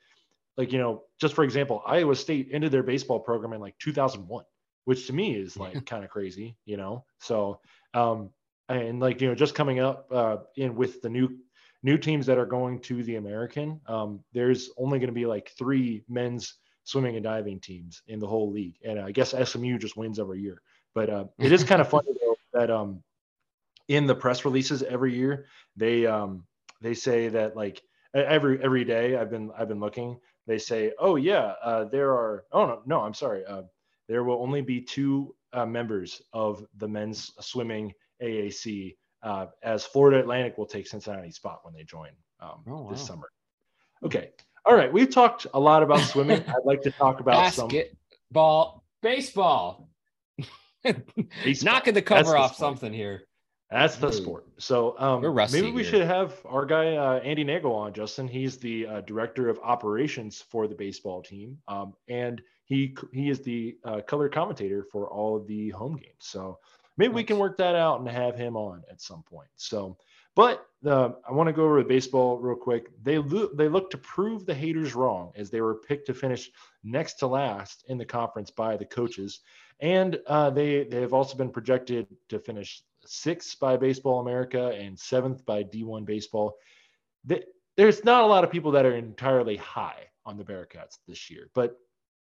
like you know, just for example, Iowa State ended their baseball program in like 2001, which to me is like [LAUGHS] kind of crazy, you know. So um, and like you know, just coming up uh, in with the new new teams that are going to the American, um, there's only going to be like three men's swimming and diving teams in the whole league, and I guess SMU just wins every year. But uh, [LAUGHS] it is kind of funny though that um, in the press releases every year they um, they say that like every every day I've been I've been looking they say oh yeah uh, there are oh no no I'm sorry uh, there will only be two uh, members of the men's swimming AAC uh, as Florida Atlantic will take Cincinnati's spot when they join um, oh, wow. this summer. Okay. All right. We've talked a lot about swimming. [LAUGHS] I'd like to talk about basketball, baseball. [LAUGHS] baseball. Knocking the cover the off something here. That's the sport. So um, maybe we here. should have our guy uh, Andy Nagel on, Justin. He's the uh, director of operations for the baseball team, um, and he he is the uh, color commentator for all of the home games. So maybe we can work that out and have him on at some point. So, but uh, I want to go over the baseball real quick. They look they look to prove the haters wrong as they were picked to finish next to last in the conference by the coaches, and uh, they they have also been projected to finish sixth by Baseball America and seventh by D1 Baseball. They, there's not a lot of people that are entirely high on the Bearcats this year, but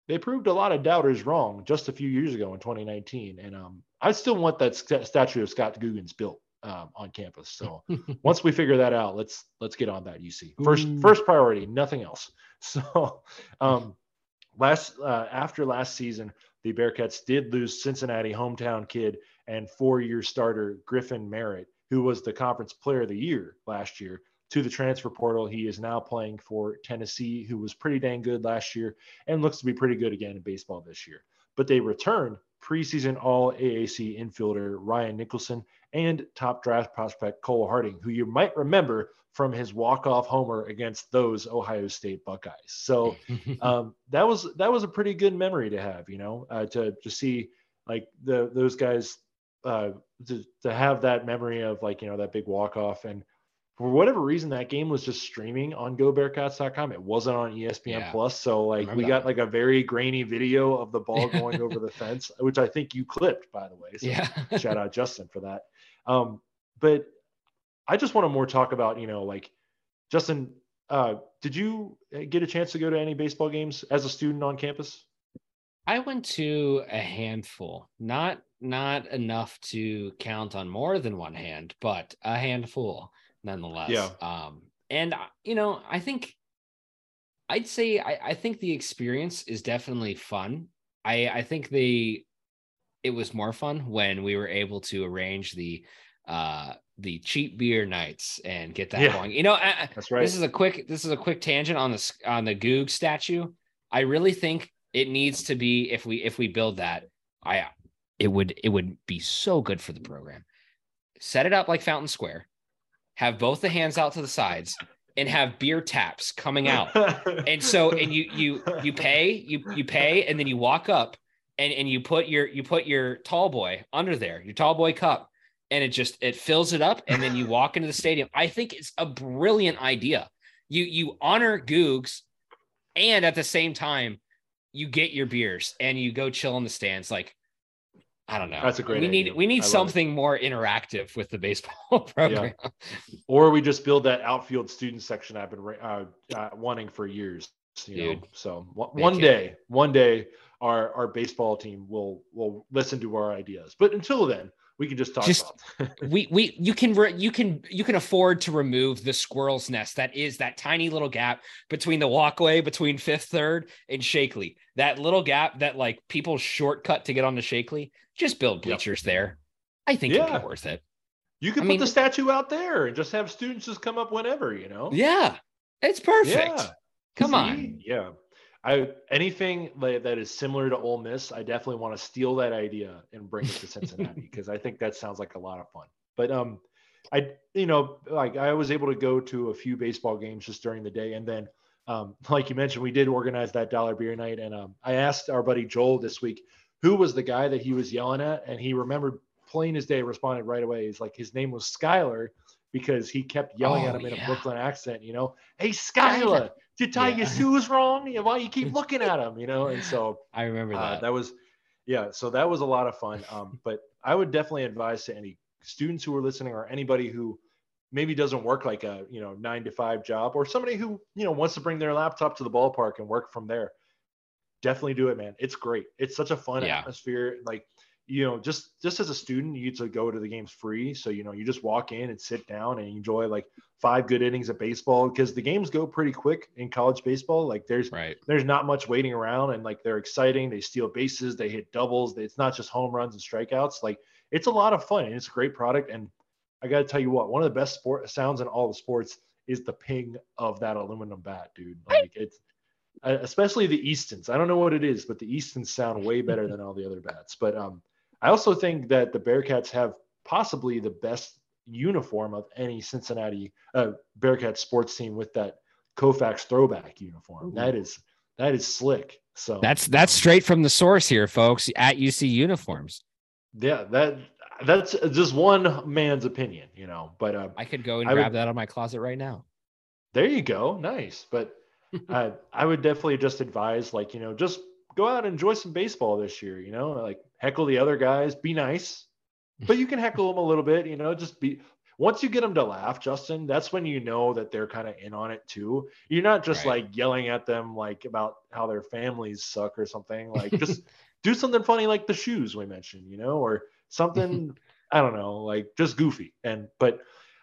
they proved a lot of doubters wrong just a few years ago in 2019. And um, I still want that st- statue of Scott Googins built um, on campus. So [LAUGHS] once we figure that out, let's let's get on that. UC first first priority, nothing else. [LAUGHS] So um, last uh, after last season, the Bearcats did lose Cincinnati hometown kid and four-year starter Griffin Merritt, who was the conference player of the year last year, to the transfer portal. He is now playing for Tennessee, who was pretty dang good last year and looks to be pretty good again in baseball this year. But they return preseason All AAC infielder Ryan Nicholson and top draft prospect Cole Harding, who you might remember from his walk-off homer against those Ohio State Buckeyes. So [LAUGHS] um, that was that was a pretty good memory to have, you know, uh, to to see like the those guys uh, to to have that memory of like you know that big walk-off and for whatever reason that game was just streaming on gobearcats.com it wasn't on espn yeah. plus so like we that. got like a very grainy video of the ball [LAUGHS] going over the fence which i think you clipped by the way so yeah shout out justin for that um, but I just want to more talk about, you know, like Justin, uh, did you get a chance to go to any baseball games as a student on campus? I went to a handful, not not enough to count on more than one hand, but a handful nonetheless. Yeah. Um, and you know, I think I'd say I, I think the experience is definitely fun. I I think the it was more fun when we were able to arrange the uh the cheap beer nights and get that yeah, going. You know, that's right. This is a quick this is a quick tangent on the on the Goog statue. I really think it needs to be if we if we build that, I it would it would be so good for the program. Set it up like Fountain Square. Have both the hands out to the sides and have beer taps coming out. [LAUGHS] and so and you you you pay, you you pay and then you walk up and and you put your you put your tall boy under there, your tall boy cup and it just it fills it up and then you walk into the stadium. I think it's a brilliant idea. You you honor googs and at the same time you get your beers and you go chill in the stands. Like I don't know. That's a great. We idea. need we need something more interactive with the baseball [LAUGHS] program. Yeah. Or we just build that outfield student section I've been uh, uh, wanting for years. You Dude, know, so one day, one day, our our baseball team will will listen to our ideas. But until then, we can just talk just, about. [LAUGHS] we we you can re, you can you can afford to remove the squirrel's nest that is that tiny little gap between the walkway between fifth third and Sheakley. That little gap that like people shortcut to get on the Sheakley. Just build bleachers yep. there. I think yeah. it'd be worth it. You can I put mean, the statue out there and just have students just come up whenever, you know. Yeah, it's perfect. Yeah. Come on. Yeah. I anything like, that is similar to Ole Miss, I definitely want to steal that idea and bring it to Cincinnati [LAUGHS] because I think that sounds like a lot of fun. But um, I you know like I was able to go to a few baseball games just during the day, and then um, like you mentioned, we did organize that dollar beer night, and um, I asked our buddy Joel this week who was the guy that he was yelling at, and he remembered plain as day responded right away. He's like his name was Skyler, because he kept yelling at Oh, him in yeah. a Brooklyn accent, you know, hey Skyla, did tie Yeah. your shoes wrong? Why you keep looking at him, you know? And so [LAUGHS] I remember uh, that. that was, yeah. So that was a lot of fun. Um, [LAUGHS] but I would definitely advise to any students who are listening or anybody who maybe doesn't work like a you know nine to five job or somebody who you know wants to bring their laptop to the ballpark and work from there. Definitely do it, man. It's great. It's such a fun Yeah. atmosphere. Like you know, just just as a student, you get to go to the games free. So you know, you just walk in and sit down and enjoy like five good innings of baseball because the games go pretty quick in college baseball. Like there's right. there's not much waiting around and like they're exciting. They steal bases, they hit doubles. It's not just home runs and strikeouts. Like it's a lot of fun and it's a great product. And I got to tell you what, one of the best sport sounds in all the sports is the ping of that aluminum bat, dude. Like it's uh, especially the Eastons. I don't know what it is, but the Eastons sound way better than all the other bats. But um, I also think that the Bearcats have possibly the best uniform of any Cincinnati uh, Bearcats sports team with that Koufax throwback uniform. That is that is slick. So That's that's straight from the source here, folks, at UC uniforms. yeah, that that's just one man's opinion, you know. But uh, I could go and I would- grab that on my closet right now. there you go, nice. But [LAUGHS] uh, I would definitely just advise, like you know, just go out and enjoy some baseball this year. You know, like heckle the other guys, be nice, but you can [LAUGHS] heckle them a little bit. You know, just be. Once you get them to laugh, Justin, that's when you know that they're kind of in on it too. You're not just Right. like yelling at them like about how their families suck or something. [LAUGHS] Like just do something funny like the shoes we mentioned, you know, or something [LAUGHS] I don't know, like just goofy. And but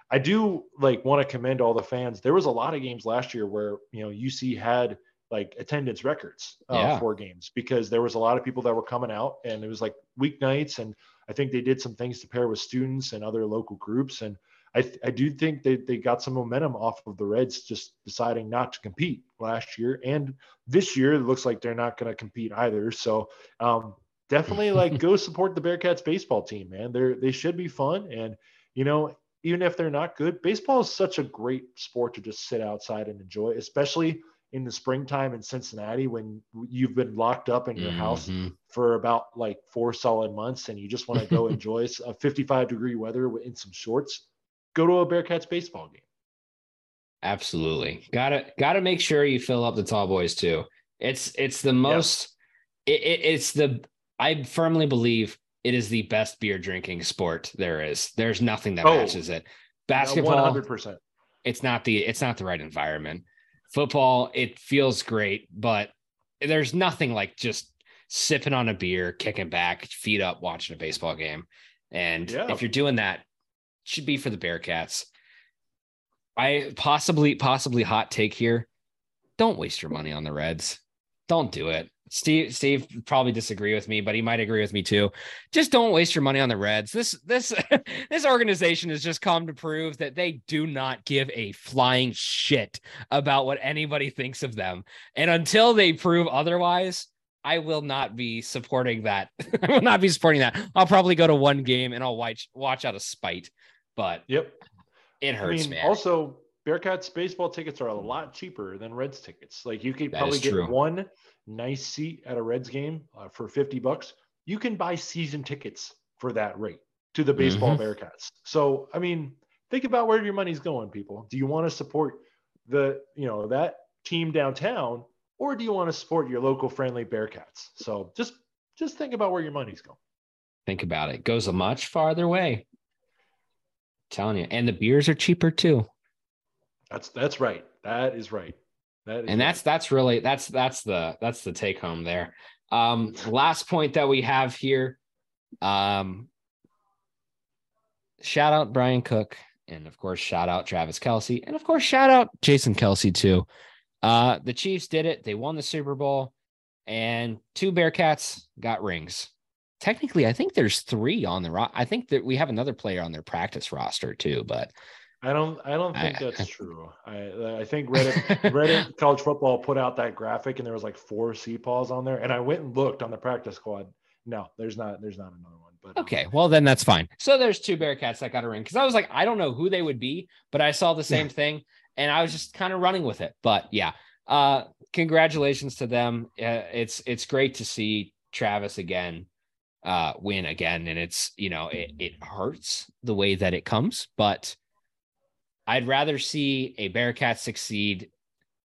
I do like want to commend all the fans. There was a lot of games last year where you know UC had like attendance records uh, Yeah. for games because there was a lot of people that were coming out and it was like weeknights and I think they did some things to pair with students and other local groups and I, th- I do think they, they got some momentum off of the Reds just deciding not to compete last year and this year it looks like they're not going to compete either so um, definitely like [LAUGHS] go support the Bearcats baseball team man they're they should be fun and you know even if they're not good, baseball is such a great sport to just sit outside and enjoy, especially in the springtime in Cincinnati when you've been locked up in your house Mhm. for about like four solid months and you just want to go [LAUGHS] enjoy a 55 degree weather in some shorts. Go to a Bearcats baseball game. Absolutely. Gotta gotta make sure you fill up the tall boys too. It's it's the most it, it, it's the I firmly believe it is the best beer drinking sport there is. There's nothing that Oh, matches it. Basketball, 100%. it's not the it's not the right environment. Football, it feels great, but there's nothing like just sipping on a beer, kicking back, feet up, watching a baseball game. And Yeah. if you're doing that, it should be for the Bearcats. I possibly, possibly hot take here. Don't waste your money on the Reds. Don't do it. Steve, Steve probably disagree with me, but he might agree with me too. Just don't waste your money on the Reds. This, this, [LAUGHS] this organization has just come to prove that they do not give a flying shit about what anybody thinks of them. And until they prove otherwise, I will not be supporting that. [LAUGHS] I will not be supporting that. I'll probably go to one game and I'll watch watch out of spite. But Yep. it I hurts, mean, man. also Bearcats baseball tickets are a lot cheaper than Reds tickets. Like you could That probably get true. one nice seat at a Reds game uh, for 50 bucks. You can buy season tickets for that rate to the baseball Mm-hmm. Bearcats. So, I mean, think about where your money's going, people. Do you want to support the, you know, that team downtown or do you want to support your local friendly Bearcats? So, just just think about where your money's going. Think about it. It goes a much farther way. telling you. And the beers are cheaper too. That's that's right. That is right. That is and that's right. that's really that's that's the that's the take home there um last point that we have here um shout out bryan cook and of course shout out travis kelce and of course shout out jason kelce too uh the chiefs did it they won the super bowl and two bearcats got rings technically i think there's three on the ro- i think that we have another player on their practice roster too but I don't I don't think I- that's [LAUGHS] true. I I think Reddit Reddit [LAUGHS] college football put out that graphic and there was like four C paws on there. And I went and looked on the practice squad. No, there's not there's not another one. But um, Okay, well then that's fine. So there's two Bearcats that got a ring because I was like, I don't know who they would be, but I saw the same thing and I was just kind of running with it. But yeah, uh, congratulations to them. Uh, it's it's great to see Travis again uh win again and it's you know it, it hurts the way that it comes but I'd rather see a Bearcat succeed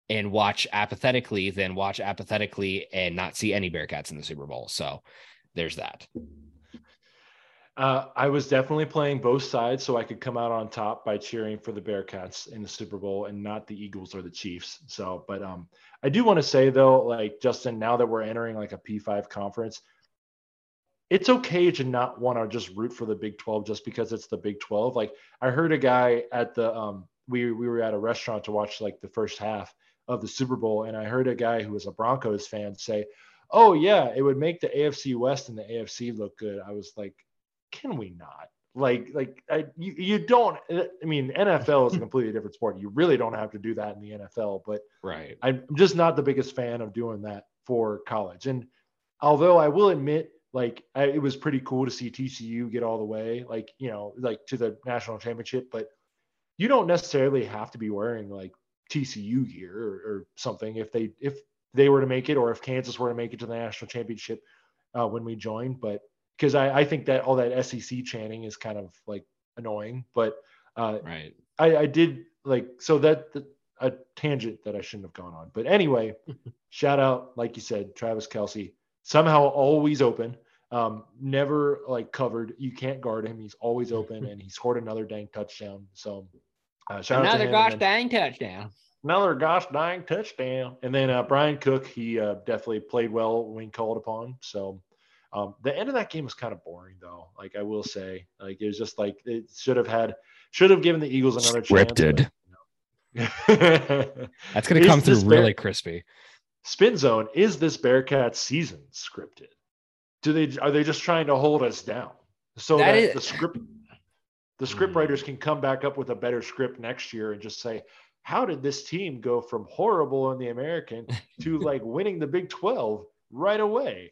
and watch apathetically than watch apathetically and not see any Bearcats in the Super Bowl. So there's that. Uh, I was definitely playing both sides so I could come out on top by cheering for the Bearcats in the Super Bowl and not the Eagles or the Chiefs. So, but um, I do want to say though, like Justin, now that we're entering like a P5 conference, it's okay to not want to just root for the Big 12 just because it's the Big 12. Like I heard a guy at the um, we we were at a restaurant to watch like the first half of the Super Bowl, and I heard a guy who was a Broncos fan say, "Oh yeah, it would make the AFC West and the AFC look good." I was like can we not? Like, like I, you, you don't. I mean, NFL is a completely different sport. You really don't have to do that in the NFL. But right, I'm just not the biggest fan of doing that for college. And although I will admit, like, I, it was pretty cool to see TCU get all the way, like, you know, like to the national championship. But you don't necessarily have to be wearing like TCU gear or, or something if they if they were to make it, or if Kansas were to make it to the national championship uh, when we joined. But because I, I think that all that SEC chanting is kind of like annoying. But uh, right, I, I did like so that the, a tangent that I shouldn't have gone on. But anyway, [LAUGHS] shout out, like you said, Travis Kelce somehow always open, um, never like covered. You can't guard him. He's always open, [LAUGHS] and he scored another dang touchdown. So uh, shout another gosh dang touchdown. Another gosh dang touchdown. And then uh, Bryan Cook, he uh, definitely played well when called upon. So um, the end of that game was kind of boring, though. Like I will say, like it was just like it should have had, should have given the Eagles another Scripted. chance. But, [LAUGHS] That's going to come through really Bear- crispy. Spin zone is this Bearcat season scripted? Do they are they just trying to hold us down so that, that is- the script the script hmm. writers can come back up with a better script next year and just say, how did this team go from horrible in the American to [LAUGHS] like winning the Big 12 right away?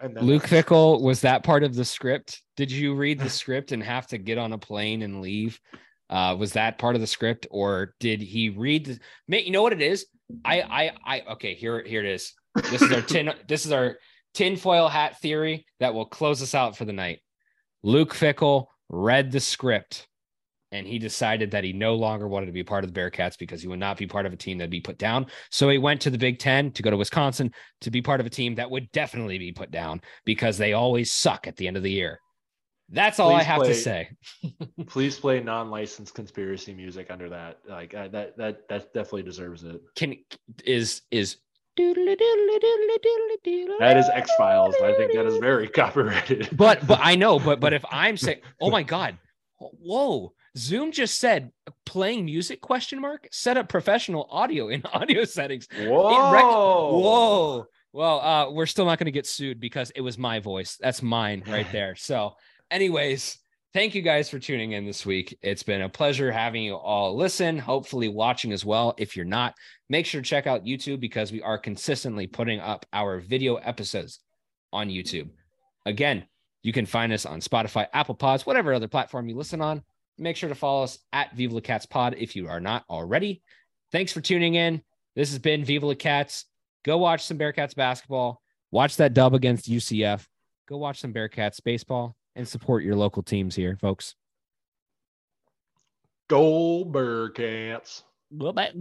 And then Luke Fickell was that part of the script? Did you read the script and have to get on a plane and leave? Uh, was that part of the script, or did he read? The, you know what it is? I, I, I. Okay, here, here it is. This is our [LAUGHS] tin. this is our tinfoil hat theory that will close us out for the night. Luke Fickell read the script and he decided that he no longer wanted to be part of the Bearcats because he would not be part of a team that'd be put down. So he went to the Big Ten to go to Wisconsin to be part of a team that would definitely be put down because they always suck at the end of the year. That's all please I have play, to say. [LAUGHS] [LAUGHS] please play non-licensed conspiracy music under that. Like uh, that, that, that definitely deserves it. Can is is that is X Files. I think that is very [LAUGHS] copyrighted. but but I know, but but if I'm saying, oh my god, whoa, Zoom just said playing music question mark set up professional audio in [LAUGHS] audio settings. Whoa. Rec- whoa. Well, uh, we're still not going to get sued because it was my voice. That's mine right there. So, anyways, thank you guys for tuning in this week. It's been a pleasure having you all listen, hopefully watching as well. If you're not, make sure to check out YouTube because we are consistently putting up our video episodes on YouTube. Again, you can find us on Spotify, Apple Pods, whatever other platform you listen on. Make sure to follow us at Viva La Cats Pod if you are not already. Thanks for tuning in. This has been Viva La Cats. Go watch some Bearcats basketball. Watch that dub against UCF. Go watch some Bearcats baseball and support your local teams here, folks. Go Bearcats. Go back,